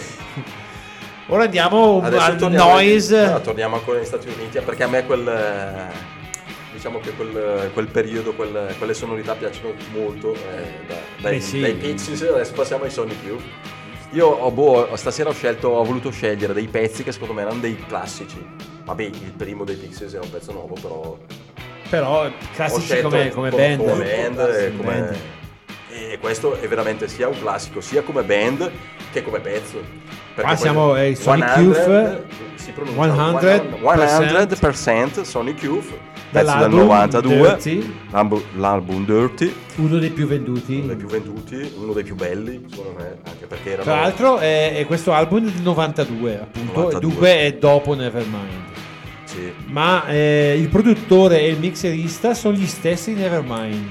Ora andiamo Adesso al torniamo, noise. no, torniamo ancora negli Stati Uniti perché a me quel eh, diciamo che quel, quel periodo, quel- quelle sonorità piacciono molto eh, da- dai, sì. dai Pixies, adesso passiamo ai Sonic Youth. Io boh, stasera ho scelto, ho voluto scegliere dei pezzi che secondo me erano dei classici. Vabbè, il primo dei Pixies è un pezzo nuovo, però Però classici come, come band. come band, e Come come- band. e questo è veramente sia un classico sia come band che come pezzo. Perché Qua siamo ai Sonic 100, Youth, si pronuncia 100%, 100% Sonic Youth, pezzo del Dall'album 92, Dirty. l'album, l'album Dirty, Uno dei più venduti. uno dei più venduti, uno dei più belli, secondo me, anche perché erano Tra l'altro è, è questo album del 92, appunto, 92. e dunque è dopo Nevermind. sì, Ma eh, il produttore e il mixerista sono gli stessi di Nevermind.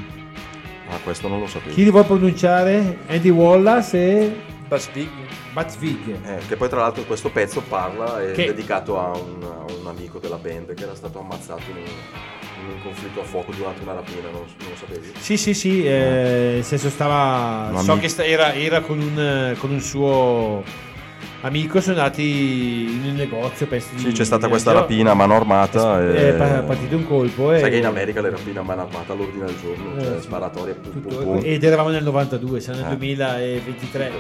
ah, questo non lo sapevo. Chi li vuole pronunciare? Andy Wallace e Buzz Big. Butch Vig. Eh, che poi tra l'altro questo pezzo parla è Che- dedicato a un, a un amico della band che era stato ammazzato in un, in un conflitto a fuoco durante una rapina, non, non lo sapevi? Sì, sì, sì, eh, nel senso stava... Un So amico. che sta- era, era con, un, con un suo amico, sono andati in un negozio, penso di... Sì, c'è stata questa Angelo. rapina a mano armata. È e- pa- partito un colpo e... Sai che in America le rapine a mano armata all'ordine del giorno, Eh, cioè sì. sparatorie, pum, pum, Tutto- pum. Ed eravamo nel 92, siamo nel Eh. 2023.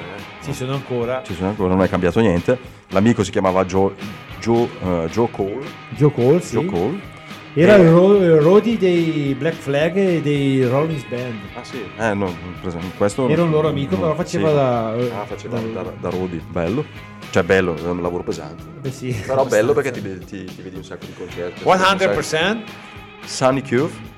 Ci sono ancora. Ci sono ancora, non è cambiato niente. L'amico si chiamava Joe, Joe, eh, Joe Cole. Joe Cole, sì. Joe Cole. Era il ro- Rodi dei Black Flag e dei Rolling Band. Ah sì, eh, no, questo Era un loro amico, però faceva sì. da- Ah, faceva da- da, da Rodi, bello. Cioè bello, è un lavoro pesante. Beh, sì, Però bello perché ti, vedi- ti- ti vedi un sacco di concerti. 100%. Sonic Youth. never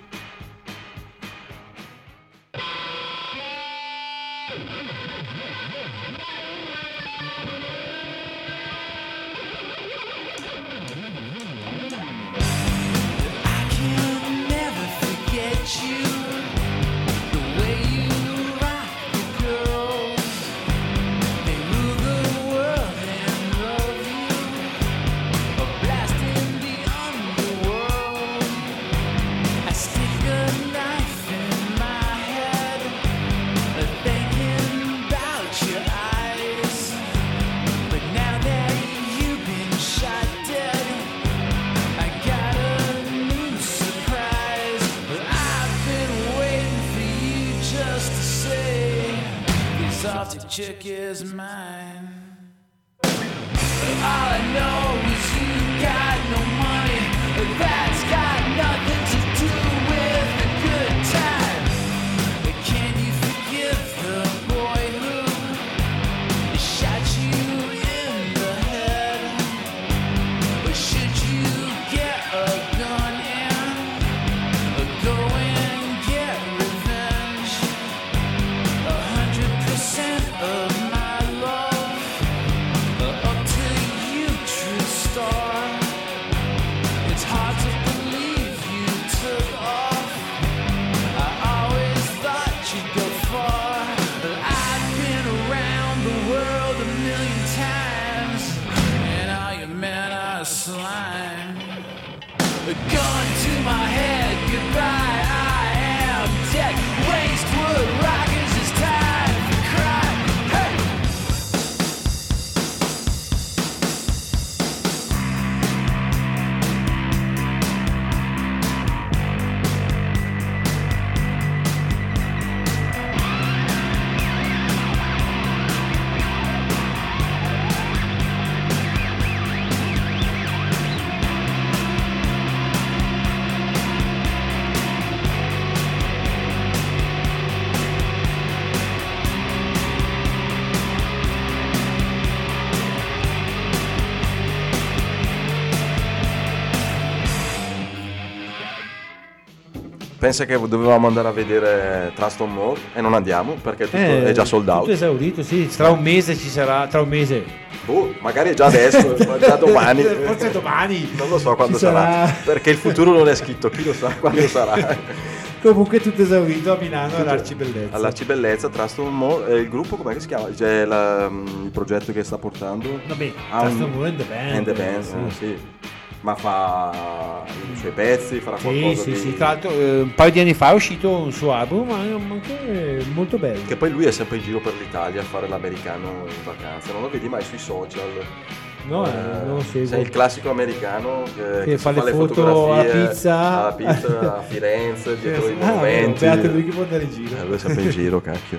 pensa che dovevamo andare a vedere Traston Mall e non andiamo perché tutto Eh, è già sold out. Tutto esaurito, sì. Tra un mese ci sarà, tra un mese. Boh, magari è già adesso, già domani. Forse domani. Non lo so quando sarà. sarà. perché il futuro non è scritto, chi lo sa quando sarà. Comunque tutto esaurito a Milano all'Arcibellezza. All'Arcibellezza, Traston Mall, e il gruppo com'è che si chiama? C'è la- il progetto che sta portando? Vabbè, Ha un- Traston Mall and the Band, And the Band, sì. eh, sì. Ma fa i suoi pezzi, farà qualcosa sì, di... sì. Tra l'altro eh, un paio di anni fa è uscito un suo album, anche molto bello. Che poi lui è sempre in giro per l'Italia a fare l'americano in vacanza, non lo vedi mai sui social. No, eh, non lo seguo. Sei il classico americano che, che fa si le foto alla fotografie pizza. alla pizza a Firenze, dietro i Ah, monumenti. beato lui che può andare in giro. Eh, lui è sempre in giro, cacchio.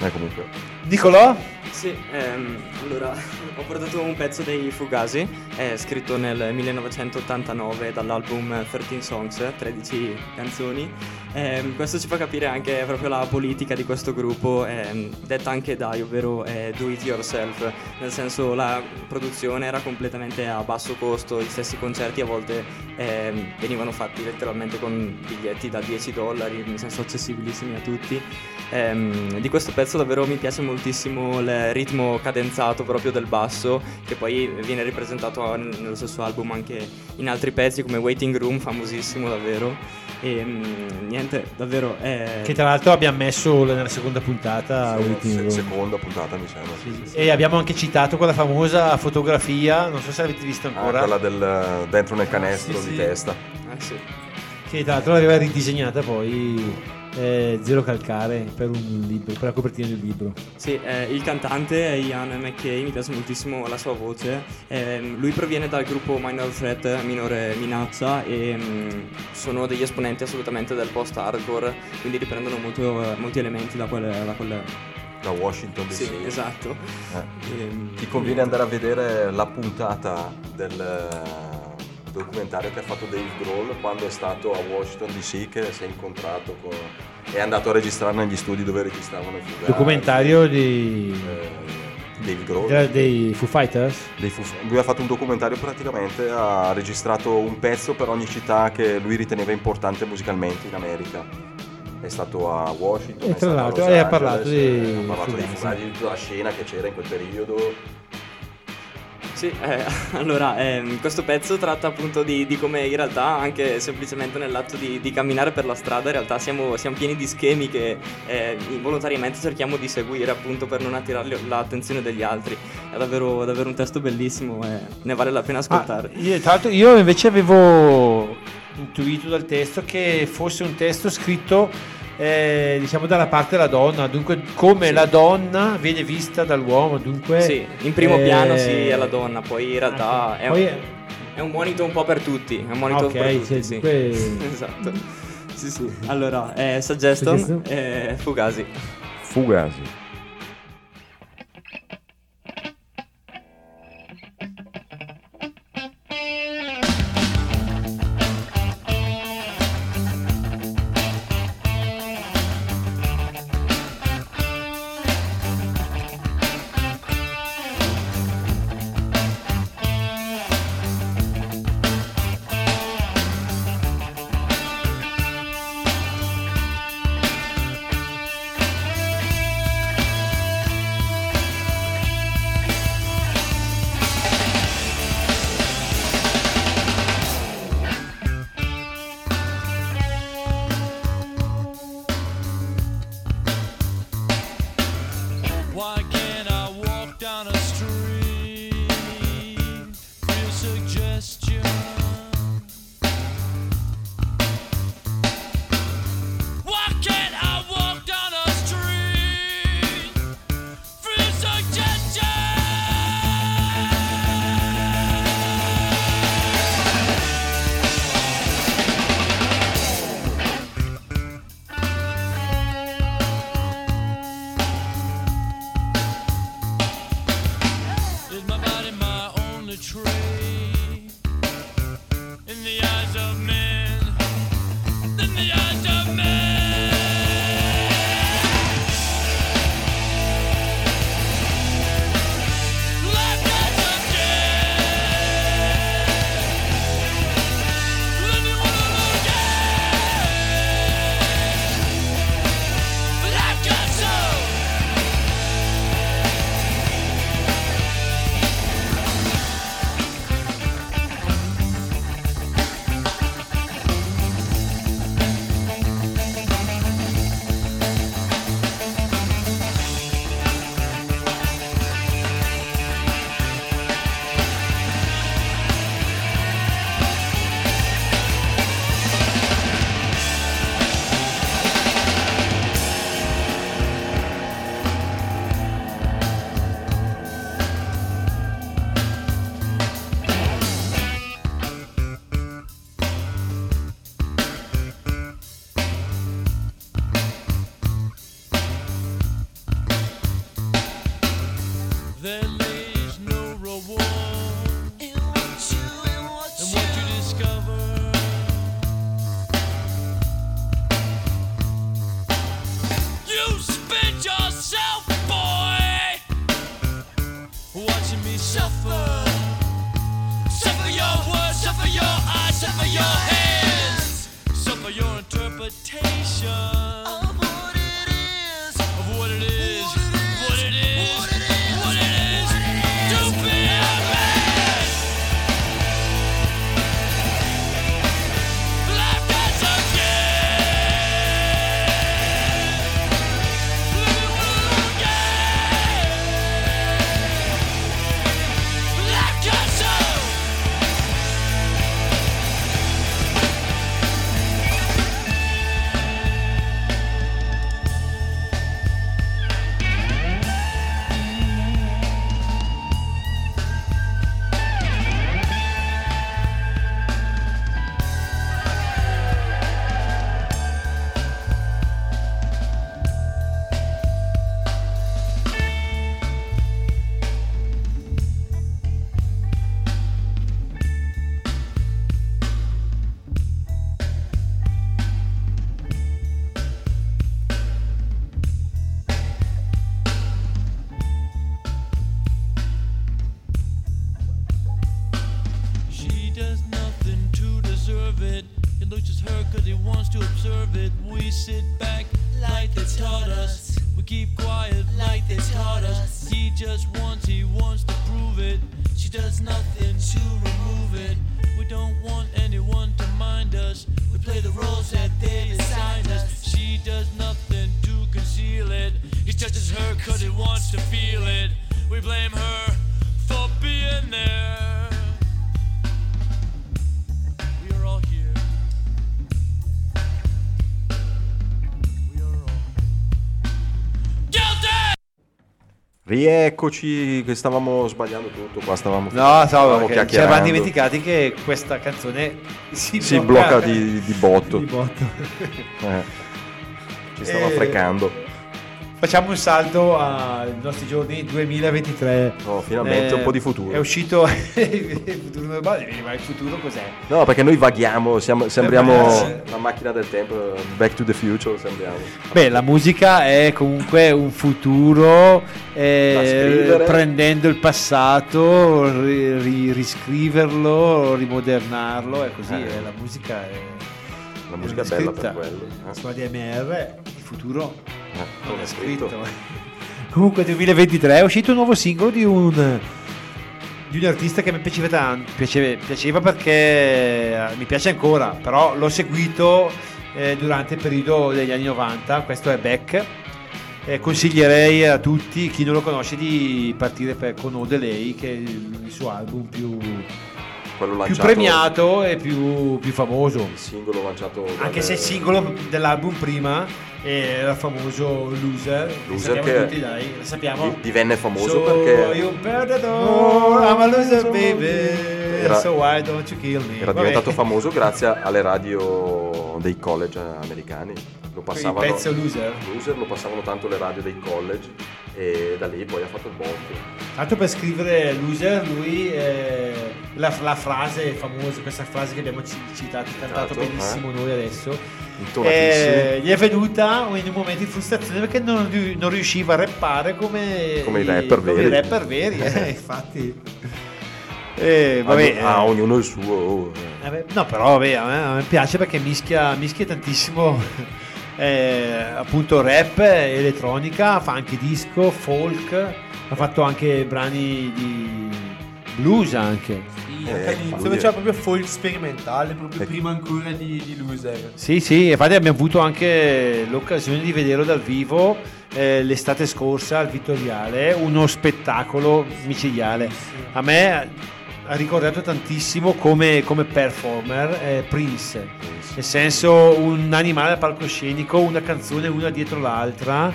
Eh, eh, comunque. Nicolò? Sì, ehm, allora ho portato un pezzo dei Fugazi, è scritto nel 1989 dall'album 13 Songs, 13 canzoni. Ehm, questo ci fa capire anche proprio la politica di questo gruppo, ehm, detta anche dai, ovvero eh, do it yourself, nel senso la produzione era completamente a basso costo, gli stessi concerti a volte ehm, venivano fatti letteralmente con biglietti da 10 dollari, nel senso accessibilissimi a tutti. Ehm, di questo pezzo davvero mi piace moltissimo il ritmo cadenzato proprio del basso che poi viene ripresentato nello stesso album anche in altri pezzi come Waiting Room famosissimo davvero e mm, niente davvero è... Che tra l'altro abbiamo messo nella seconda puntata. Sì, se- seconda puntata mi sembra. E abbiamo anche citato quella famosa fotografia, non so se l'avete vista Ah, ancora. quella del dentro nel canestro Sì, di sì. testa. Eh sì. Che tra l'altro l'aveva ridisegnata poi eh, Zero Calcare per un libro, per la copertina un libro. Sì, eh, il cantante è Ian McKay, mi piace moltissimo la sua voce. Ehm, lui proviene dal gruppo Minor Threat, Minore Minaccia, e mm, sono degli esponenti assolutamente del post-hardcore, quindi riprendono molto, eh, molti elementi da quel... Da quel Da Washington DC. Sì, esatto. Eh. Ehm, Ti conviene andare a vedere la puntata del eh, documentario che ha fatto Dave Grohl quando è stato a Washington DC che si è incontrato con... è andato a registrare negli studi dove registravano i Fugazi. Documentario di, Eh, Dave Grohl. dei- dei Foo Fighters. Dei Foo- lui ha fatto un documentario praticamente, ha registrato un pezzo per ogni città che lui riteneva importante musicalmente in America. È stato a Washington, E è tra l'altro, ha parlato dei ha parlato. Fugazi, di tutta la scena che c'era in quel periodo. Sì, eh, allora ehm, questo pezzo tratta appunto di, di come in realtà anche semplicemente nell'atto di, di camminare per la strada in realtà siamo, siamo pieni di schemi che eh, involontariamente cerchiamo di seguire appunto per non attirare l'attenzione degli altri. È davvero, davvero un testo bellissimo e ne vale la pena ascoltare. Ah, io, tra l'altro io invece avevo intuito dal testo che fosse un testo scritto eh, diciamo dalla parte della donna, dunque come la donna viene vista dall'uomo, dunque Sì, in primo eh, piano sì è la donna, poi in realtà è, Poi un, è- è un monito un po' per tutti, è un monito Ok, per tutti, sì, sì. dunque- esatto. Sì, sì. Allora, eh, Suggestion, Suggestion. eh, Fugasi. Fugasi. Rieccoci, che stavamo sbagliando tutto qua, stavamo, No, stavamo ci eravamo dimenticati che questa canzone si, Si blocca di, di botto. di botto. Eh, Ci stava Eh, frecando. Facciamo un salto ai nostri giorni 2023. Oh, finalmente un po' di futuro. È uscito il futuro normale, ma il futuro cos'è? No, perché noi vaghiamo, siamo- sembriamo Eh, la macchina del tempo, Back to the Future sembriamo. Beh, la musica è comunque un futuro, eh, prendendo il passato, ri- ri- riscriverlo, rimodernarlo, è così. Eh. eh, la musica è. La musica è bella per quello. eh. Su ADMR, il futuro Eh, non è scritto. scritto. Comunque 2023 è uscito un nuovo singolo di un, di un artista che mi piaceva tanto, piaceva, piaceva perché eh, mi piace ancora, però l'ho seguito eh, durante il periodo degli anni 90, questo è Beck. Eh, consiglierei a tutti, chi non lo conosce, di partire per con O Delay, che è il suo album più, Quello più premiato e più, più famoso. Il singolo lanciato Anche se il singolo dell'album prima era il famoso Loser, Loser sappiamo che tutti, dai, lo sappiamo. di- divenne famoso So perché you perdedor, I'm a loser baby, Era- so why don't you kill me? era Vabbè. diventato famoso grazie alle radio dei college americani. Passavano, pezzo Loser? Loser lo passavano tanto le radio dei college e da lì poi ha fatto il botto. Tanto per scrivere Loser, lui eh, la, la frase famosa, questa frase che abbiamo ci- citato, cantato Citato, benissimo eh. noi adesso, eh, gli è venuta in un momento di frustrazione perché non, non riusciva a rappare come, Come i rapper come veri. i rapper veri, eh, infatti. Eh, vabbè, Ah, eh, ognuno il suo. oh, eh. no, però vabbè, a me, a me piace perché mischia, mischia tantissimo eh, appunto rap, elettronica, fa anche disco, folk, ha fatto anche brani di blues anche. Sì, Eh, all'inizio faceva proprio folk sperimentale, proprio Eh. prima ancora di, di Loser. Sì, sì, infatti abbiamo avuto anche l'occasione di vederlo dal vivo eh, l'estate scorsa al Vittoriale, uno spettacolo micidiale. A me ricordato tantissimo come, come performer eh, Prince, nel senso un animale al palcoscenico, una canzone una dietro l'altra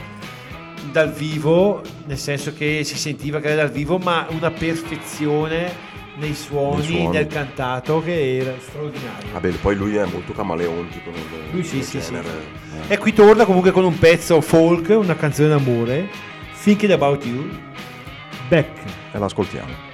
dal vivo, nel senso che si sentiva che era dal vivo, ma una perfezione nei suoni, suoni. del cantato che era straordinario. Vabbè, poi lui è molto camaleontico nel, Lui sì, nel sì, sì. eh. E qui torna comunque con un pezzo folk, una canzone d'amore, Thinking About You, Beck. E l'ascoltiamo.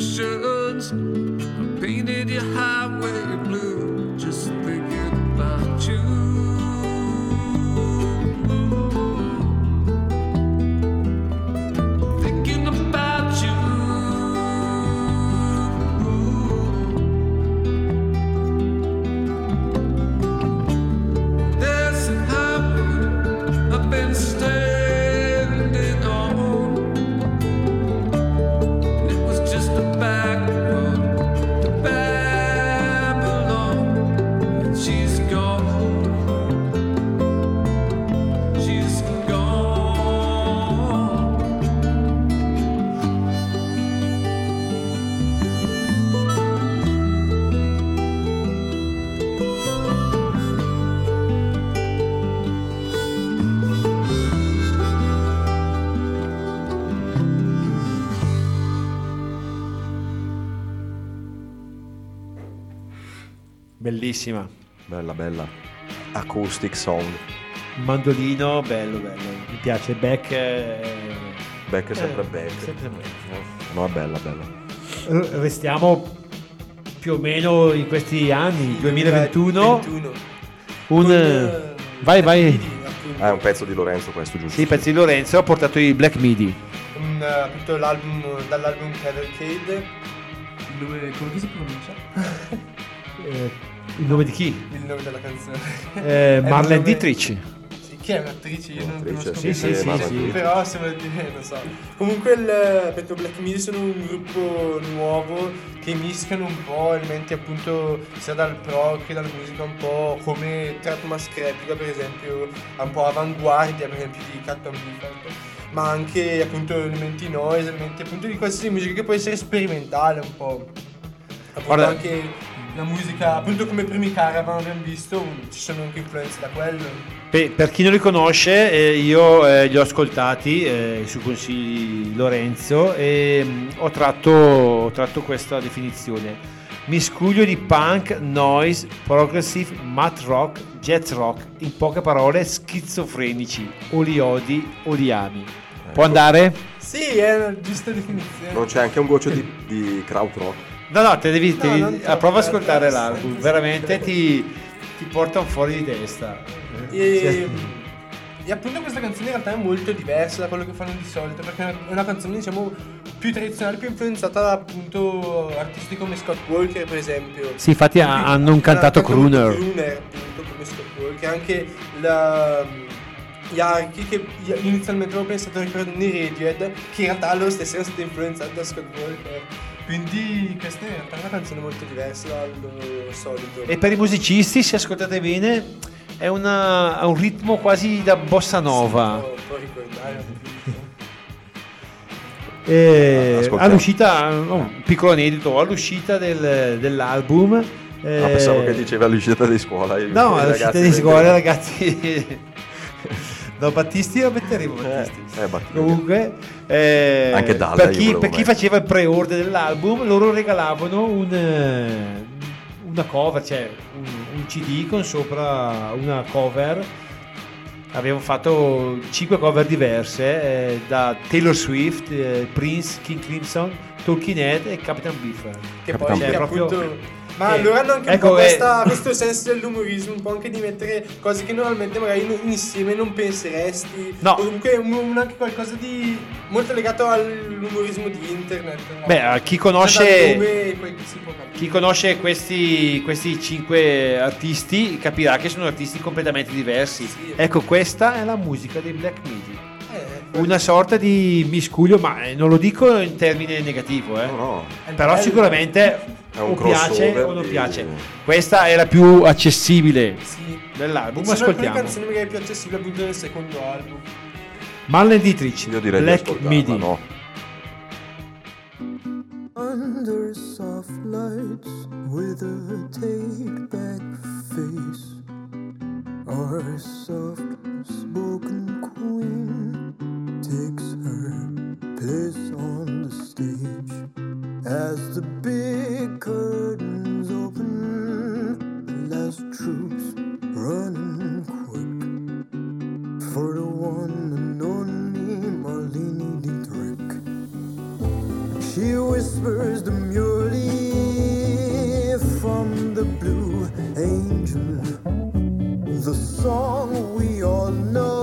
I painted your highway Bellissima. Bella, bella. Acoustic song. Mandolino, bello, bello. Mi piace. Beck. eh, Beck è sempre eh, Beck. sempre Beck. No, è bella, bella. R- Restiamo più o meno in questi anni, 2021. 21. Un, Con, eh, eh, vai, vai. Ah, è un pezzo di Lorenzo questo, giusto? Sì, pezzi di Lorenzo ha portato i Black Midi. Un, eh, appunto l'album dall'album Cavalcade Dove, come si pronuncia? Eh, il nome di chi? il nome della canzone Eh, Marlene nome- Dietrich. sì, che è un'attrice io non Un'attrice, conosco sì, sì, sì, sì. però se vuol dire non so comunque il appunto, Black Midi sono un gruppo nuovo che mischiano un po' elementi appunto sia dal prog che dalla musica un po' come trap maschrepica per esempio un po' avanguardia per esempio di Captain Beefheart ma anche appunto elementi noise elementi appunto di qualsiasi musica che può essere sperimentale un po' appunto Guarda- anche la musica appunto come primi caravan abbiamo visto ci sono anche influenze da quello Per, per chi non li conosce, eh, io eh, li ho ascoltati eh, su consigli di Lorenzo e mm, ho, tratto, ho tratto questa definizione. Miscuglio di punk, noise, progressive, math rock, jazz rock, in poche parole schizofrenici, o li odi o li ami. Può andare? sì è la giusta definizione Non c'è anche un goccio di, di krautrock? No, no, te devi, No, devi- non ah, prova ad eh, ascoltare l'album, veramente ti, ti porta fuori di testa. E, e appunto questa canzone in realtà è molto diversa da quello che fanno di solito perché è una canzone diciamo più tradizionale, più influenzata da appunto artisti come Scott Walker per esempio. Sì, infatti ha- hanno un cantato crooner. crooner appunto come Scott Walker, anche la, gli archi che inizialmente avevo pensato ricordando i Radiohead, che in realtà loro stessi erano stati influenzati da Scott Walker. Quindi questa è una canzone molto diversa dal solito. E per i musicisti, se ascoltate bene, è una- ha un ritmo quasi da bossa nova. Può- può ricordare. E Ascoltiamo. all'uscita, no, un piccolo aneddoto, all'uscita del- dell'album. eh, Ah, pensavo che diceva all'uscita di scuola. No, all'uscita di scuola, ragazzi. No, Battisti lo metteremo. Battisti. Eh, Battisti. Comunque, eh, Anche Dalla per chi, per chi faceva il pre-order dell'album, loro regalavano un, eh, una cover, cioè un, un CD con sopra una cover. Abbiamo fatto 5 cover diverse eh, da Taylor Swift, eh, Prince, King Crimson, Talking Head e Capitan Beef. Che Capitan poi Cioè, che proprio- appunto. Ma che- loro hanno anche ecco, eh, questa- questo senso dell'umorismo, un po' anche di mettere cose che normalmente magari in- insieme non penseresti. No. Comunque un, un- anche qualcosa di molto legato all'umorismo di internet. no? Beh, chi Cioè, conosce- da dove. Chi conosce questi, questi cinque artisti capirà che sono artisti completamente diversi. Sì. Ecco, questa è la musica dei Black Midi. Una sorta di miscuglio, ma eh, non lo dico in termine negativo, eh. No, no. Però bello. sicuramente È un o piace o non di- piace. Questa è la più accessibile Sì. dell'album, sono ascoltiamo. canzoni magari più accessibili appunto nel secondo album. Marlene Dietrich, Io direi Black di Midi. no? Under soft lights with a take back face. Our soft spoken queen takes her place on the stage. As the big curtains open, the last troops running quick for the one and only Marlene Dietrich. She whispers demurely from the blue angel, the song we all know,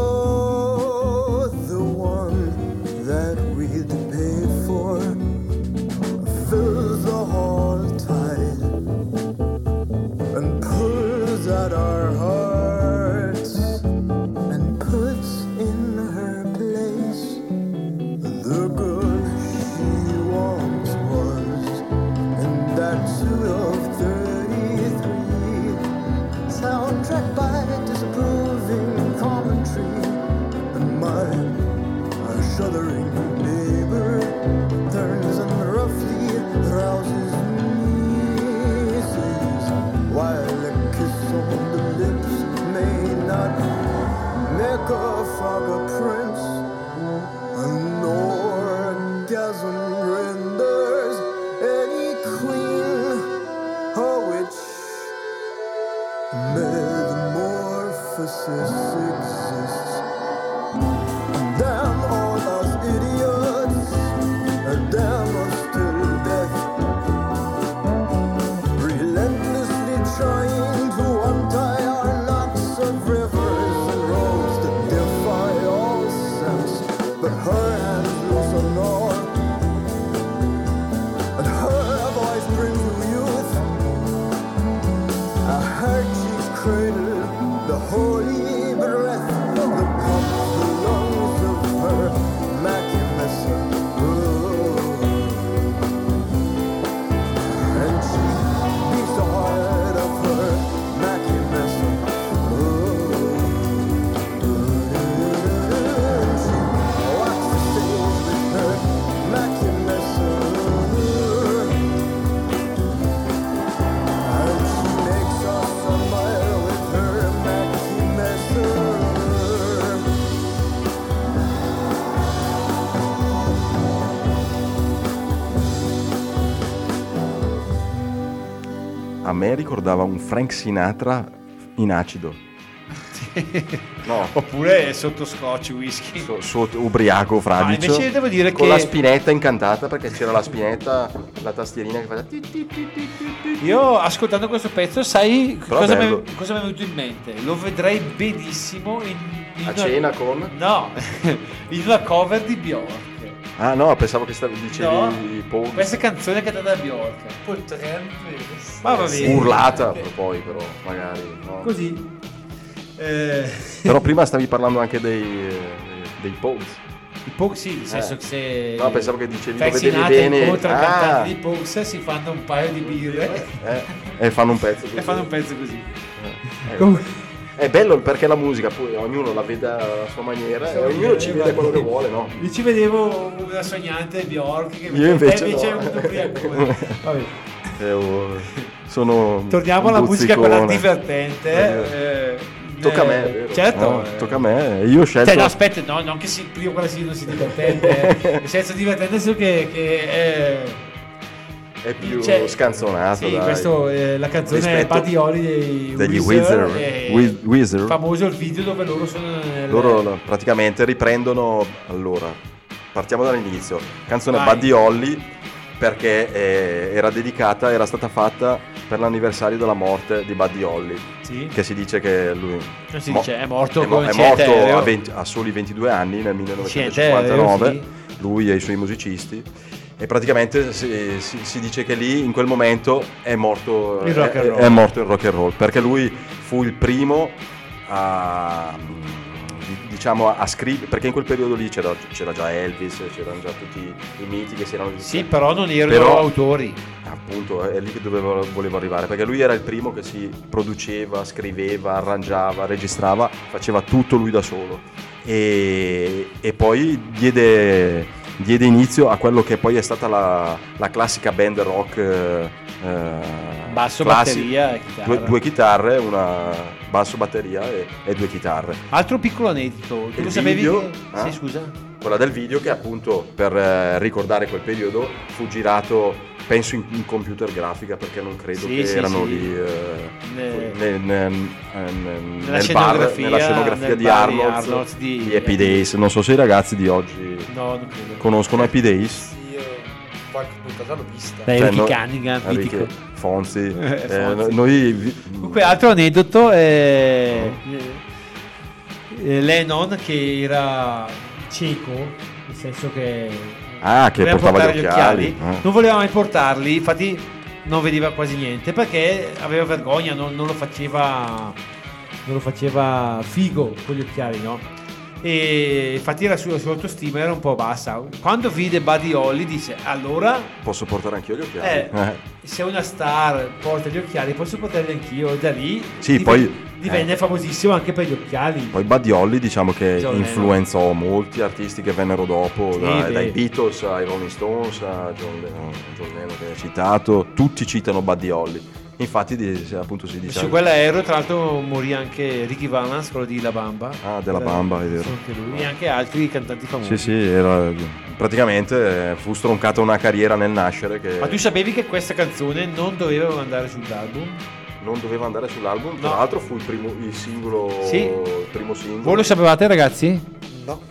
me ricordava un Frank Sinatra in acido. No, Oppure sotto scotch, whisky. so- sotto- ubriaco fradicio. invece devo dire con che- la spinetta incantata perché c'era la spinetta, la tastierina che faceva. Io ascoltando questo pezzo, sai Però cosa mi, cosa mi è venuto in mente? Lo vedrei benissimo in, in A una- cena con? No, in una cover di Bjork. Ah no, pensavo che stavi dicevi No, questa canzone cantata da Bjork. Potrebbe. Ma va bene. urlata poi però, magari. no? Così. Eh, Però prima stavi parlando anche dei, eh, dei Pogues. I Pogues sì, nel senso Eh. che se No, pensavo che dicevi, vedevi Sinatra bene. incontra il Ah. cantante di Pogues si fanno un paio di birre Eh, e fanno un pezzo così. e fanno un pezzo così. Eh, Comunque- È bello perché la musica poi ognuno la vede alla sua maniera e ognuno ci vede quello che vuole, no? Io ci vedevo una sognante Bjork che Io invece invece no. è un. Vabbè. Eh, oh, sono Torniamo alla musica quella divertente. Eh, eh, Tocca a me, eh? Certo. No, tocca a me. Io ho scelto. Cioè, no, aspetta, no, non che si, prima quella sì non sia divertente. Nel senso divertente nel senso che, che è, è più cioè, scanzonato. Sì, dai. questo, eh, la canzone Holly dei degli Weezer, Weezer. e Wi- Weezer. famoso il video dove loro sono nel, Loro praticamente riprendono. Allora, partiamo dall'inizio. Canzone Holly perché eh, era dedicata, era stata fatta per l'anniversario della morte di Buddy Holly. Sì. Che si dice che lui si dice, è morto è, mo- è morto a, 20 a soli 22 anni nel Incidente aereo, 1959, lui e i suoi musicisti. E praticamente si, si- si dice che lì in quel momento è morto Il rock and è- roll. è morto il rock and roll perché lui fu il primo a di- diciamo a scrivere perché in quel periodo lì c'era, c'era già Elvis c'erano già tutti i miti che si erano Sì, però non erano Però- autori. appunto è lì che dovevo, volevo arrivare perché lui era il primo che si produceva scriveva arrangiava registrava faceva tutto lui da solo e, e poi diede, diede inizio a quello che poi è stata la, la classica band rock eh, Basso, classi- batteria e chitarra. due, due chitarre una basso batteria e, e due chitarre Altro piccolo aneddoto. Tu Il lo sapevi? video? che- Ah? Sì, scusa. quella del video che appunto per eh, ricordare quel periodo fu girato penso in, in computer grafica perché non credo Sì, che sì, erano sì. lì eh, Ne- nel, nel- nel- Nella nel scenografia- bar, nella scenografia nel di bar di Arnold, Arnold's di- di Happy Days non so se i ragazzi di oggi No, non credo. conoscono Happy Days Io qualche puntata l'ho vista. Beh, Cioè, Ricky no- Cunningham, mitico. Fonzi, Eh, eh, Fonzi. noi vi- Comunque, altro aneddoto è eh, Lennon che era cieco, nel senso che Ah, che doveva portava gli occhiali, eh. Non voleva mai portarli, infatti non vedeva quasi niente perché aveva vergogna, non, non lo faceva non lo faceva figo con gli occhiali, no? E infatti la sua, sua autostima era un po' bassa. Quando vide Buddy Holly dice allora posso portare anch'io gli occhiali eh, Eh. se una star porta gli occhiali posso portarli anch'io da lì Sì, diven- poi- divenne famosissimo anche per gli occhiali Poi Buddy Holly diciamo che John influenzò molti artisti che vennero dopo, Sì, dai, beh. dai Beatles ai Rolling Stones a John Lennon, John Lennon che hai citato, tutti citano Buddy Holly. Infatti di- appunto si dice su quell'aereo tra l'altro morì anche Ricky Valance quello di La Bamba Ah, della Bamba, è vero. anche lui, e anche altri cantanti famosi Sì, sì, era praticamente eh, fu stroncata una carriera nel nascere che ma tu sapevi che questa canzone non doveva andare sull'album? non doveva andare sull'album, tra No. l'altro fu il, primo, il singolo Sì. il primo singolo. voi lo sapevate ragazzi? No.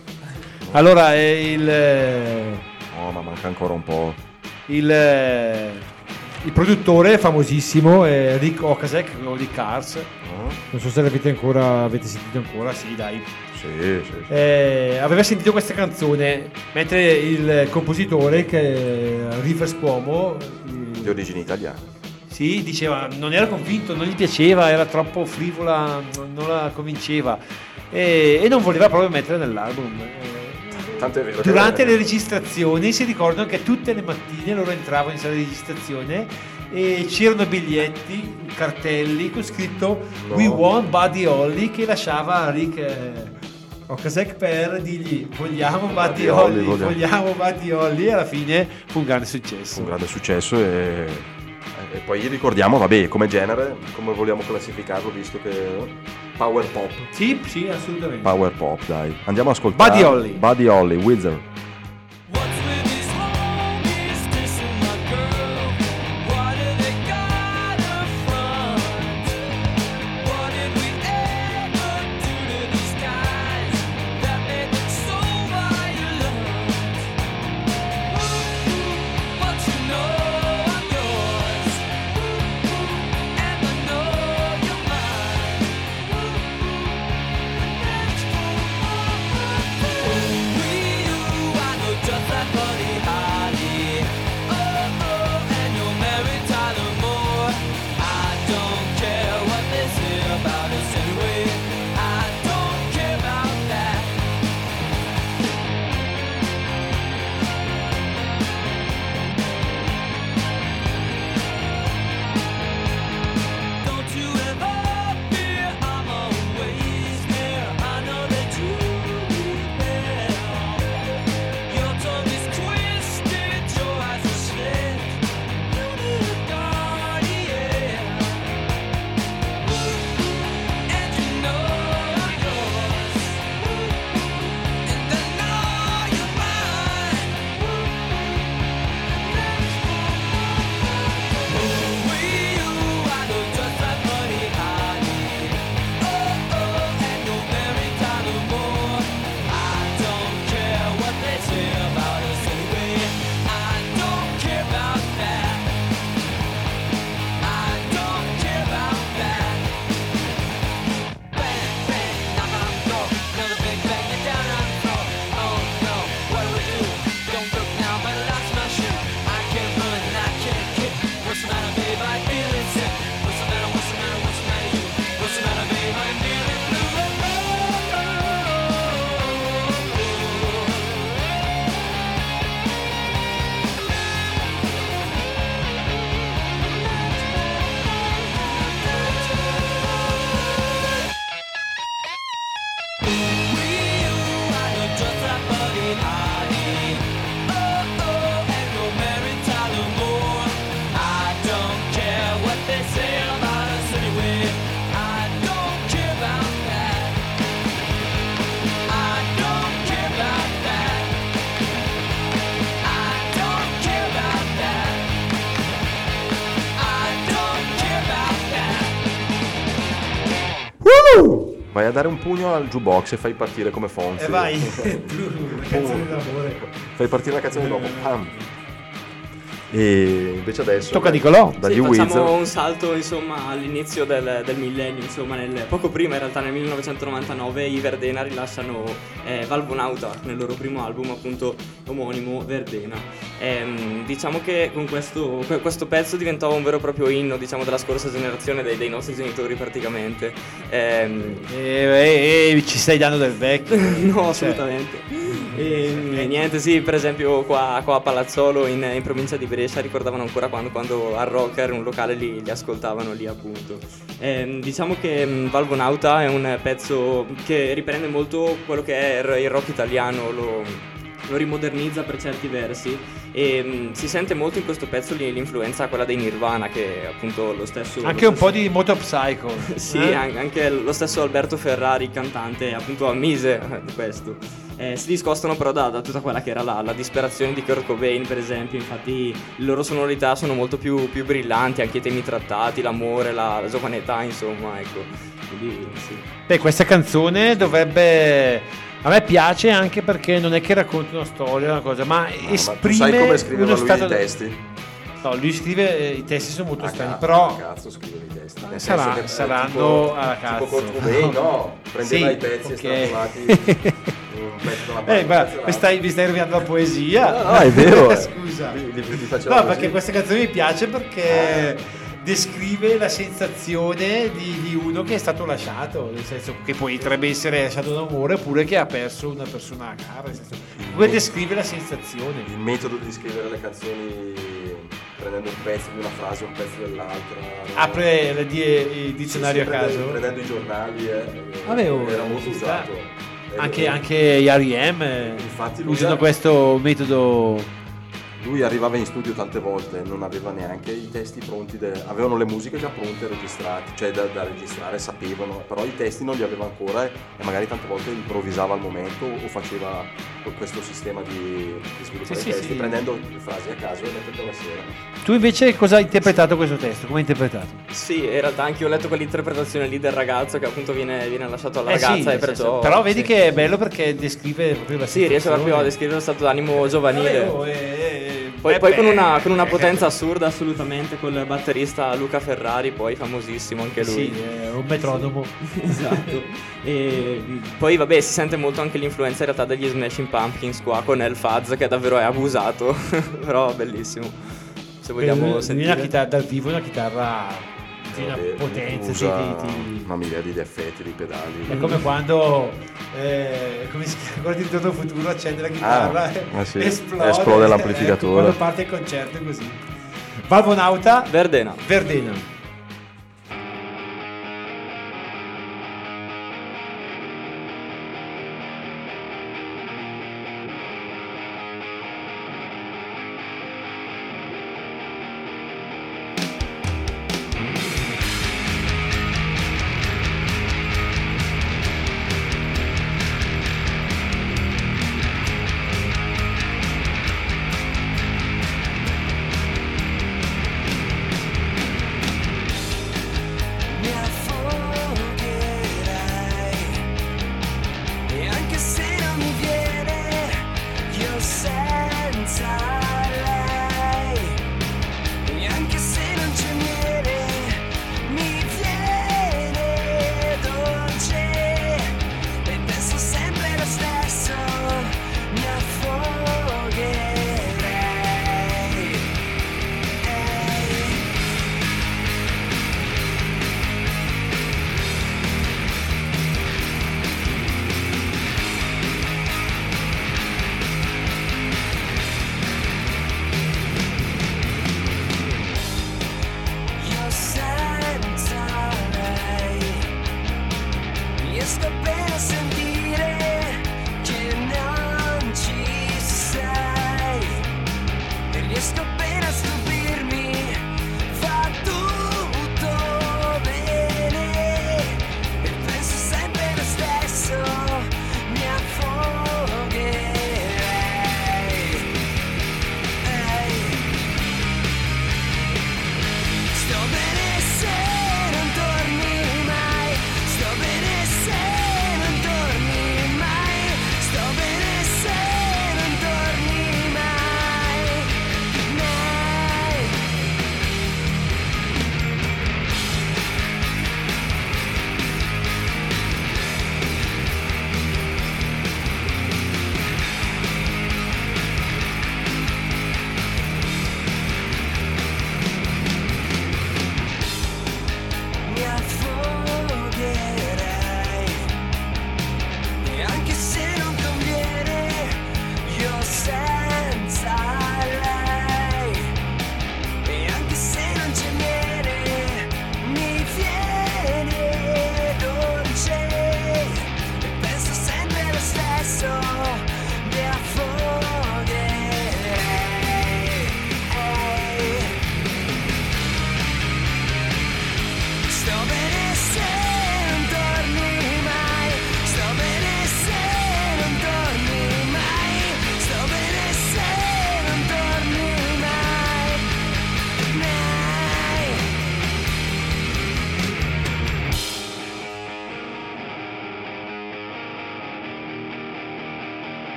allora è il eh, No, ma manca ancora un po'. il, eh, il produttore famosissimo è Rick Okasek quello di Cars non so se l'avete ancora avete sentito ancora sì dai Sì, sì. sì. Eh, aveva sentito questa canzone mentre il compositore che Rivers Cuomo eh, Di origini italiane. sì, diceva non era convinto, non gli piaceva, era troppo frivola, non la convinceva e, e non voleva proprio mettere nell'album. Eh, Tanto è vero. Durante le registrazioni si ricordano che tutte le mattine loro entravano in sala di registrazione e c'erano biglietti, cartelli con scritto No. We want Buddy Holly che lasciava Rick eh, Okasek per dirgli vogliamo Buddy Holly, Holly, vogliamo." vogliamo Buddy Holly e alla fine fu un grande successo. un grande successo e, e poi ricordiamo, vabbè, come genere, come vogliamo classificarlo visto che power pop. Sì, sì, assolutamente. Power pop, dai. Andiamo a ascoltare Buddy Holly. Buddy Holly, Wizard. Vai a dare un pugno al jukebox e fai partire come Fonzi. E vai, tu, la canzone d'amore. Fai partire la canzone dopo. Pam. E invece adesso Tocca a Nicolò. dagli Sì, facciamo Wizard un salto insomma all'inizio del, del millennio, insomma nel- poco prima in realtà nel 1999 i Verdena rilasciano eh, Valvonauta nel loro primo album appunto omonimo Verdena. Ehm, diciamo che con questo, que- questo pezzo diventò un vero e proprio inno diciamo della scorsa generazione dei, dei nostri genitori praticamente. Ehm, E, e- e ci stai dando del vecchio. no, Cioè, assolutamente. E, niente, sì, per esempio qua, qua a Palazzolo in, in provincia di Brescia ricordavano ancora quando, quando al Rocker, un locale, li, li ascoltavano lì appunto. Ehm, diciamo che mm, Valvonauta è un pezzo che riprende molto quello che è il, il rock italiano, lo, lo rimodernizza per certi versi e mm, si sente molto in questo pezzo l'influenza quella dei Nirvana che è appunto lo stesso... Anche lo un po' di Moto Psycho. sì, eh? an- anche lo stesso Alberto Ferrari, cantante, appunto ammise eh, questo. Eh, si discostano però da, da tutta quella che era la, la disperazione di Kurt Cobain, per esempio. Infatti, le loro sonorità sono molto più, più brillanti, anche i temi trattati, l'amore, la, la giovane età, insomma, ecco. Quindi, sì. Beh, questa canzone dovrebbe. A me piace anche perché non è che racconta una storia, una cosa, ma ma tu esprime sai come scriveva lui stato i testi? No, lui scrive eh, i testi sono molto A strani, cazzo, però cazzo scrive i testi. Nel Sarà- senso che, eh, saranno tipo, a cazzo. Tipo Cobain, no, prendeva Sì, i pezzi ok. e. Eh, guarda, mi stai, mi stai rovinando la poesia. No, no, è vero, eh. Scusa. Li- li- li no, perché questa canzone mi piace perché descrive la sensazione di, di uno che è stato lasciato, nel senso che potrebbe essere lasciato d'amore oppure che ha perso una persona cara. Nel senso, come descrive la sensazione. Il metodo di scrivere le canzoni prendendo un pezzo di una frase un pezzo dell'altra. no? Apre il, di- il dizionario Sì, a sì, caso. Prendendo, i giornali, eh, Avevo- era molto usato. Anche, eh, anche gli R.E.M. eh, lui usano questo metodo. Lui arrivava in studio tante volte, non aveva neanche i testi pronti, de- avevano le musiche già pronte registrate, cioè da, da registrare, sapevano, però i testi non li aveva ancora e, e magari tante volte improvvisava al momento o faceva que- questo sistema di, di sviluppare Sì, i sì, testi sì. prendendo le frasi a caso e mettendo la sera. Tu invece cosa hai interpretato questo testo? Come hai interpretato? Sì, in realtà anche io ho letto quell'interpretazione lì del ragazzo che appunto viene, viene lasciato alla Eh sì, ragazza e perciò... però vedi sì. che è bello perché descrive proprio la Sì, riesce proprio a descrivere lo stato d'animo giovanile. Avevo, eh, eh, Poi, eh, poi beh, con, una, con una eh, potenza assurda assolutamente col batterista Luca Ferrari, poi famosissimo anche lui. Sì, è un metronomo. esatto. E poi vabbè si sente molto anche l'influenza in realtà degli Smashing Pumpkins qua con El Faz che davvero è abusato, però bellissimo. Se vogliamo lui sentire. una chitarra dal vivo è una chitarra di una Vabbè, potenza sì, usa di- di- una miriade di effetti, di pedali. è come quando eh, come si chiama guardi il Torno futuro accende la chitarra Ah, e ah sì, esplode, esplode l'amplificatore. Ecco, quando parte il concerto è così. Valvonauta Verdena. Verdena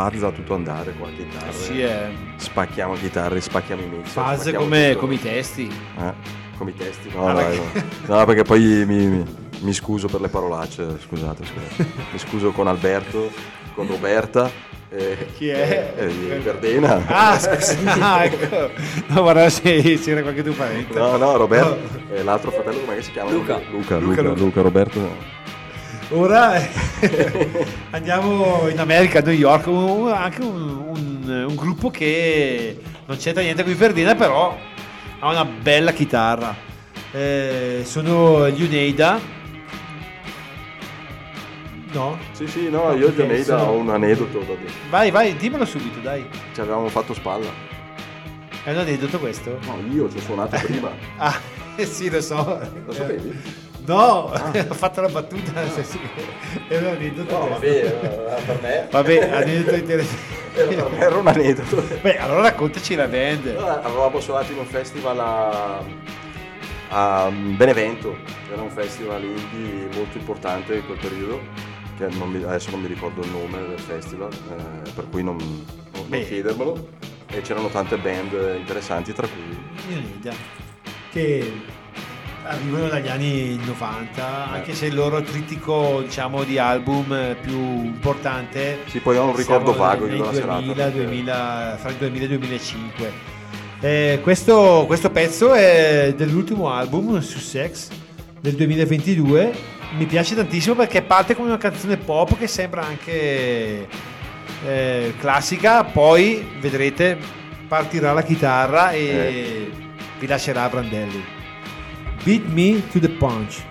Fazza a tutto andare qua, chitarre. Sì, eh. Spacchiamo chitarre, spacchiamo i mix. Faz spacchiamo come, come i testi. Eh, come i testi? No, Ah, dai, perché- no. No, perché poi mi, mi- mi scuso per le parolacce, scusate, scusate. Mi scuso con Alberto, con Roberta. e- Chi è? e- e Verdena. Ah, scusa, ah, ecco. No, guarda se c'era qualche tuo parente. No, no, Roberto. E l'altro fratello come si chiama? Luca. Luca, Luca, Luca, Luca. Luca, Roberto. Ora andiamo in America, a New York, anche un, un- un gruppo che non c'entra niente con i Verdena, però ha una bella chitarra. Eh, sono gli Uneida. No? Sì, sì, no, io di ok, Oneida sono- ho un aneddoto da dire. Vai, vai, dimmelo subito, dai. Ci avevamo fatto spalla. È un aneddoto questo? No, io ci ho suonato prima. Ah, sì, lo so. Lo sapevi? No, ho fatto la battuta. sì, sì. È un aneddoto. No, vabbè, eh, per me. Vabbè, aneddoto interessante. Era, me era un aneddoto. Beh, allora raccontaci la band. Allora, avevamo suonato in un festival a, a Benevento, era un festival indie molto importante in quel periodo, che non mi- adesso non mi ricordo il nome del festival, eh, per cui non, non- non chiedermelo. E c'erano tante band interessanti, tra cui Unida, che arrivano dagli anni 90, anche se il loro trittico diciamo, di album eh, più importante Sì, poi ho un ricordo vago di quella serata, 2000, perché- 2000, fra il 2000 e il 2005. Eh, questo, questo pezzo è dell'ultimo album, Sussex, del 2022. Mi piace tantissimo perché parte come una canzone pop che sembra anche eh, classica, poi vedrete partirà la chitarra e Eh. vi lascerà Brandelli. Beat me to the punch.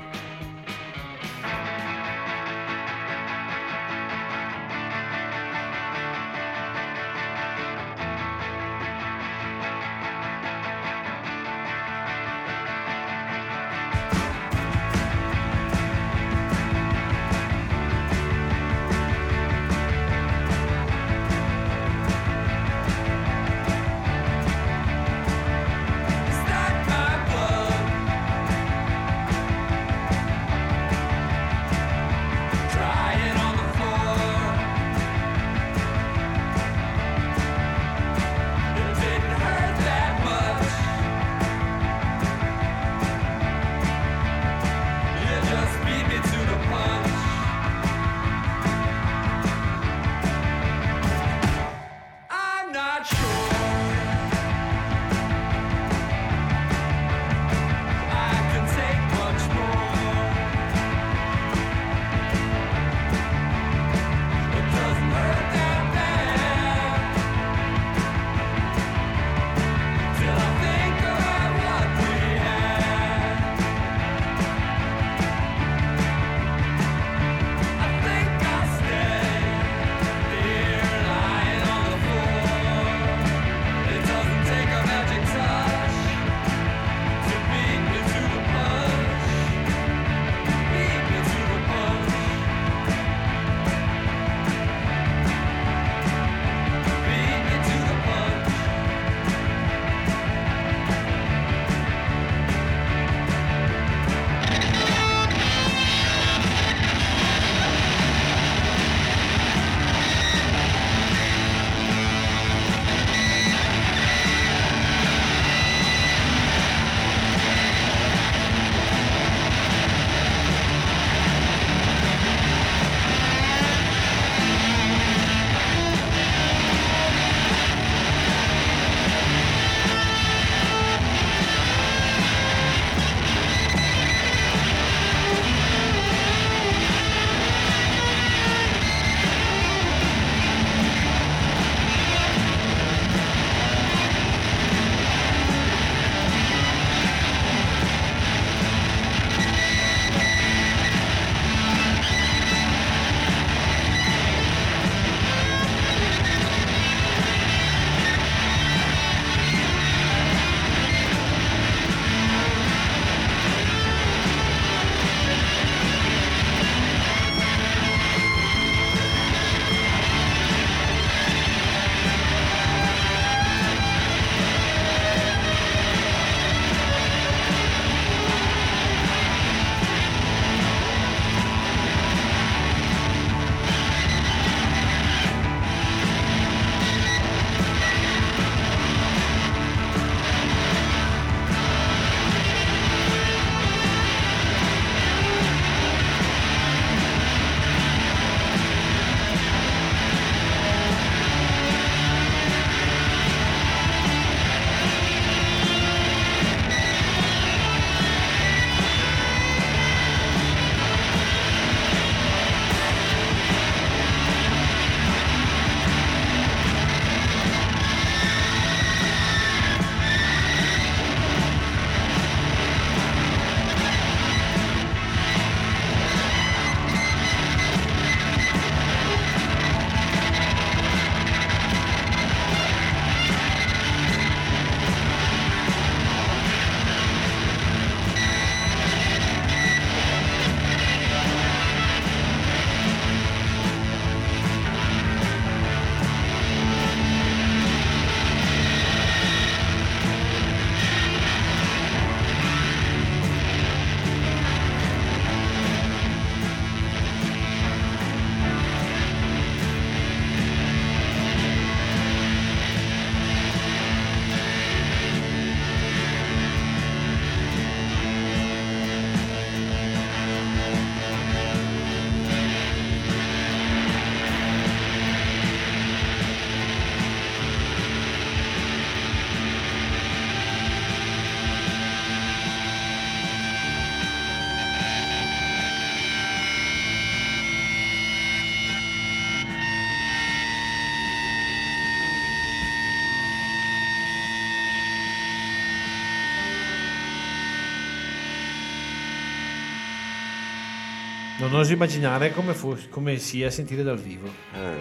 Non oso immaginare come, fos- come sia sentire dal vivo. Eh,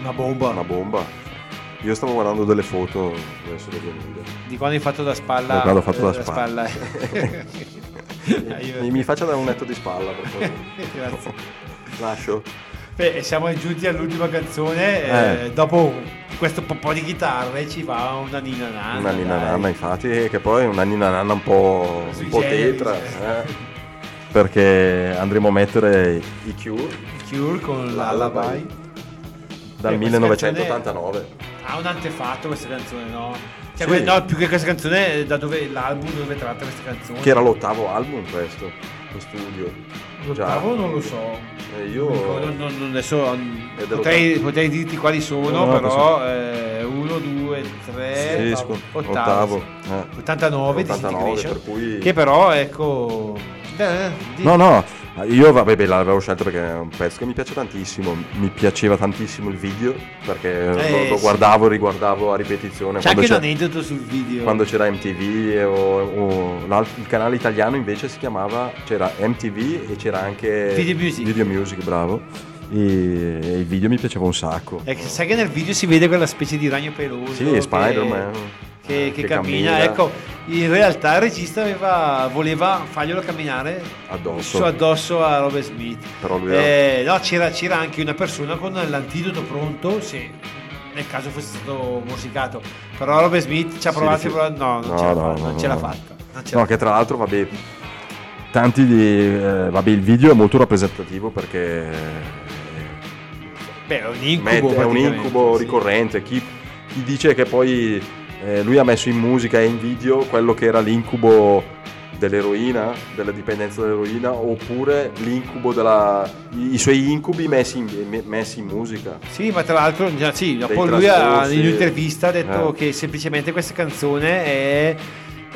Una bomba. Una bomba. Io stavo guardando delle foto, adesso le vedo. Di quando hai fatto da spalla. Da quando ho fatto da eh, spalla. Io- mi, mi faccia da un netto di spalla, per favore. Grazie. Lascio. Beh, siamo giunti all'ultima canzone. eh, Eh. dopo questo po', di chitarre ci va una nina nana. Una nina dai. nanna, infatti, che poi è una nina nanna un po', un po' tetra. eh. Perché andremo a mettere i Cure Cure con l'Alabai. dal Eh, questa 1989. Ha un antefatto questa canzone, no? Cioè, Sì. no, più che questa canzone, eh, da dove l'album dove tratta questa canzone. Che era l'ottavo album questo, lo studio. L'ottavo non lo so. Eh, io... Non, non- non- adesso mm, potrei, potrei dirti quali sono, No, no, però 1, 2, 3, Sì, scu- ottavo, ottavo, sì. eh. 89 di 89, Disintegration, per cui- che però ecco No, no, io vabbè, beh, l'avevo scelto perché è un pezzo che mi piace tantissimo. Mi piaceva tantissimo il video perché lo, Eh, lo sì. guardavo, riguardavo a ripetizione. c'è anche un aneddoto sul video. quando c'era MTV o, o il canale italiano invece si chiamava c'era MTV e c'era anche Video Music. Video Music, bravo e, e il video mi piaceva un sacco Eh, sai che nel video si vede quella specie di ragno peloso sì che- Spider-Man che, che che cammina. cammina. Ecco, in realtà il regista aveva, voleva farglielo camminare addosso addosso a Robert Smith. però lui Eh, no, c'era, c'era anche una persona con l'antidoto pronto, se nel caso fosse stato morsicato. Però Robert Smith ci ha provato, però no, non No, ce l'ha no, fatta. no, non no, ce l'ha fatta. no che tra l'altro vabbè tanti di eh, vabbè il video è molto rappresentativo perché Beh, è un incubo. Mette- è un incubo sì. ricorrente. Chi, chi dice che poi eh, lui ha messo in musica e in video quello che era l'incubo dell'eroina, della dipendenza dall'eroina, oppure l'incubo della. i, suoi incubi messi in, me- messi in musica. Sì, ma tra l'altro, già, sì, Dei lui ha, in un'intervista ha detto Eh. che semplicemente questa canzone è,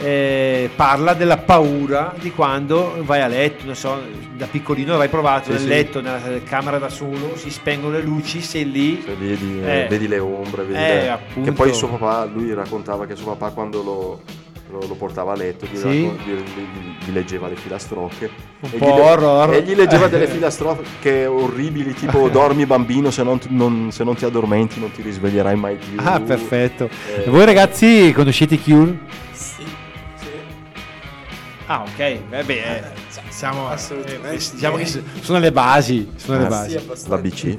eh, parla della paura di quando vai a letto, non so, da piccolino avrai provato Sì, nel sì. letto, nella camera da solo, si spengono le luci, sei lì. Cioè, vedi, Eh. vedi le ombre, vedi Eh, le- che poi suo papà, lui raccontava che suo papà quando lo, lo- lo portava a letto gli, Sì. gli- gli- gli leggeva le filastrocche Un e, po' gli horror. e gli leggeva delle filastrocche orribili tipo dormi bambino se non, non- se non ti addormenti non ti risveglierai mai più Ah, perfetto. Eh, voi ragazzi conoscete Cure? Ah, ok, vabbè, eh, siamo Assolutamente. eh, diciamo che sono le basi, sono le Ah, basi. sì, abbastanza. l'ABC e,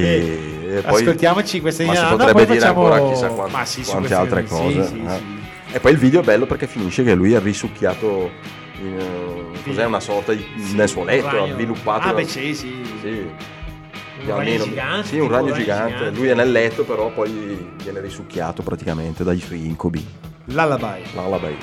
Eh, e poi Ascoltiamoci questa ma si potrebbe poi dire facciamo- ancora chissà quante, Ma sì, su quante queste- altre sì, cose sì, eh. sì. e poi il video è bello perché finisce che lui è risucchiato in, cos'è una sorta di, Sì, nel suo letto avviluppato Ah, beh, sì, sì. Sì. Un ragno almeno- gigante, Sì, un ragno gigante. gigante. Lui è nel letto, però poi viene risucchiato praticamente dai suoi incubi. Lullaby. Lullaby.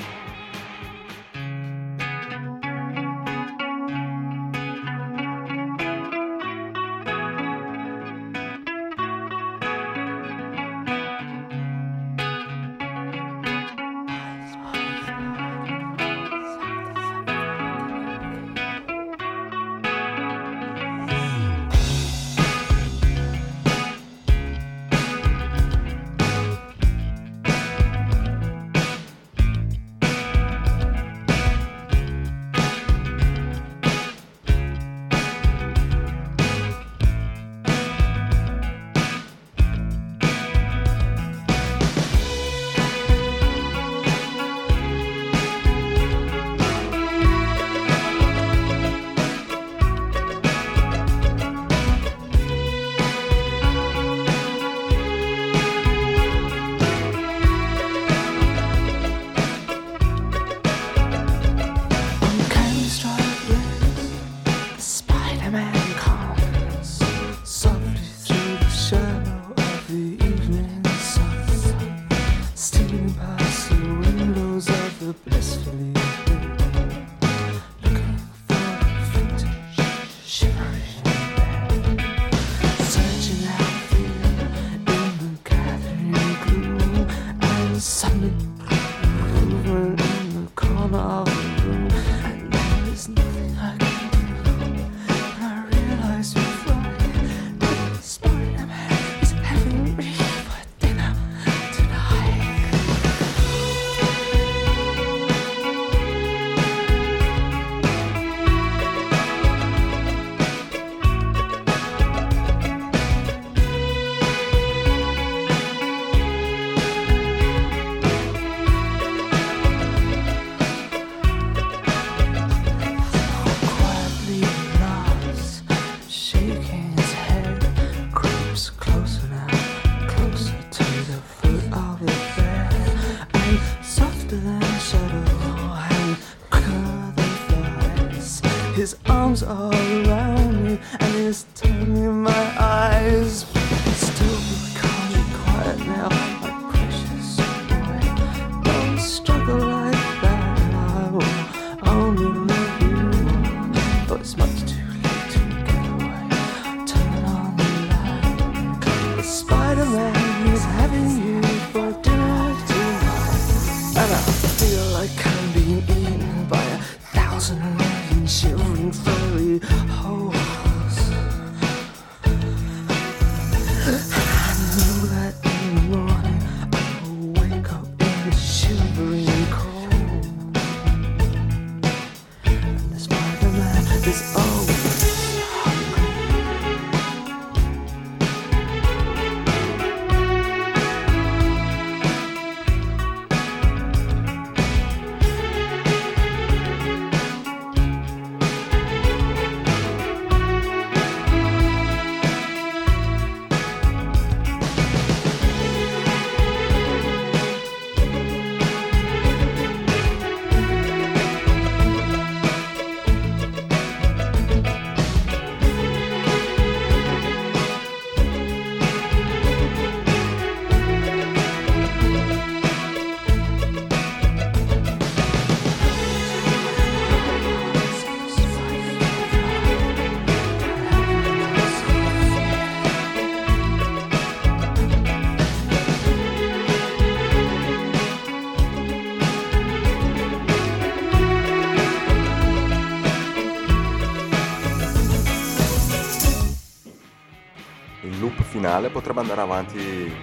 Finale potrebbe andare avanti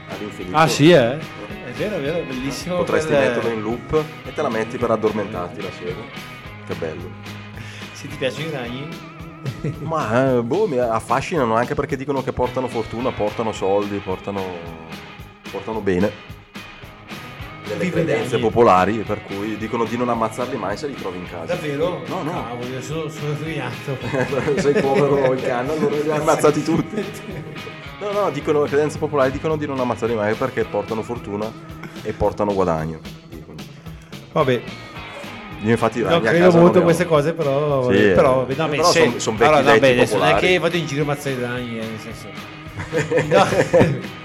all'infinito. Ah sì, eh? È vero, è vero, è bellissimo. Potresti quel- metterlo in loop e te la metti per addormentarti la sera. Che bello. Se ti piacciono i ragni. Ma eh, boh, mi affascinano anche perché dicono che portano fortuna, portano soldi, portano, portano bene. Delle credenze popolari, per cui dicono di non ammazzarli mai se li trovi in casa. Davvero? No, no. Cavolo, sono, sono arrabbiato. Sei povero il cane, allora li hai ammazzati tutti. No, no, dicono, le credenze popolari dicono di non ammazzarli mai perché portano fortuna e portano guadagno. Vabbè. Io infatti Non credo molto queste cose, però. Sì, però, eh. no, beh, Però se- son- son vecchi allora, no, beh, adesso non è che vado in giro a ammazzare i ragni, eh, nel senso. No.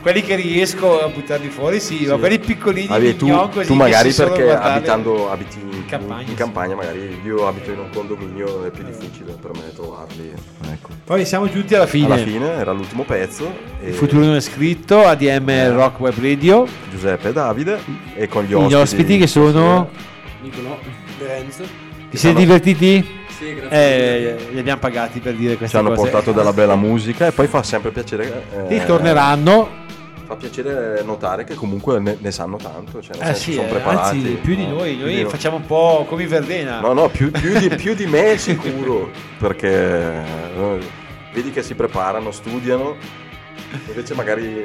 Quelli che riesco a buttarli fuori, sì, ma quelli piccolini, Vabbè, tu, mignon, così tu magari perché abitando abiti in, campagna, in campagna, magari io abito in un condominio, è più difficile per me trovarli. Ecco. Poi siamo giunti alla fine. Alla fine era l'ultimo pezzo. e Il futuro non è scritto, ADM Rock Web Radio. Giuseppe e Davide e con gli Gli ospiti. ospiti che sono. Nicolò. Lorenzo. Vi siete divertiti? Sì, grazie. Eh, li abbiamo pagati per dire Ci queste hanno cose. portato della bella musica e poi fa sempre piacere. eh, Ritorneranno. Fa piacere notare che comunque ne, ne sanno tanto, cioè nel Eh senso sì, sono eh, preparati. anzi, più di no? noi. Più Noi di facciamo un po' come i Verdena. No, no, più, più di, più di me sicuro, perché eh, vedi che si preparano, studiano, invece magari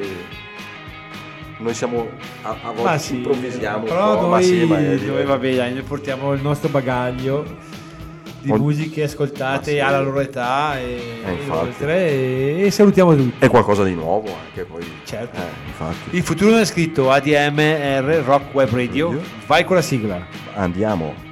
noi siamo a, a volte Ma ci sì, improvvisiamo però un po', noi, ma sì, ma è noi, vabbè, dai, noi portiamo il nostro bagaglio di Ogni- musiche ascoltate sì. alla loro età e, Eh, oltre e, e salutiamo tutti. è qualcosa di nuovo anche poi. Certo. Eh, infatti. Il futuro non è scritto ADMR Rock Web Radio. Vai con la sigla. Andiamo.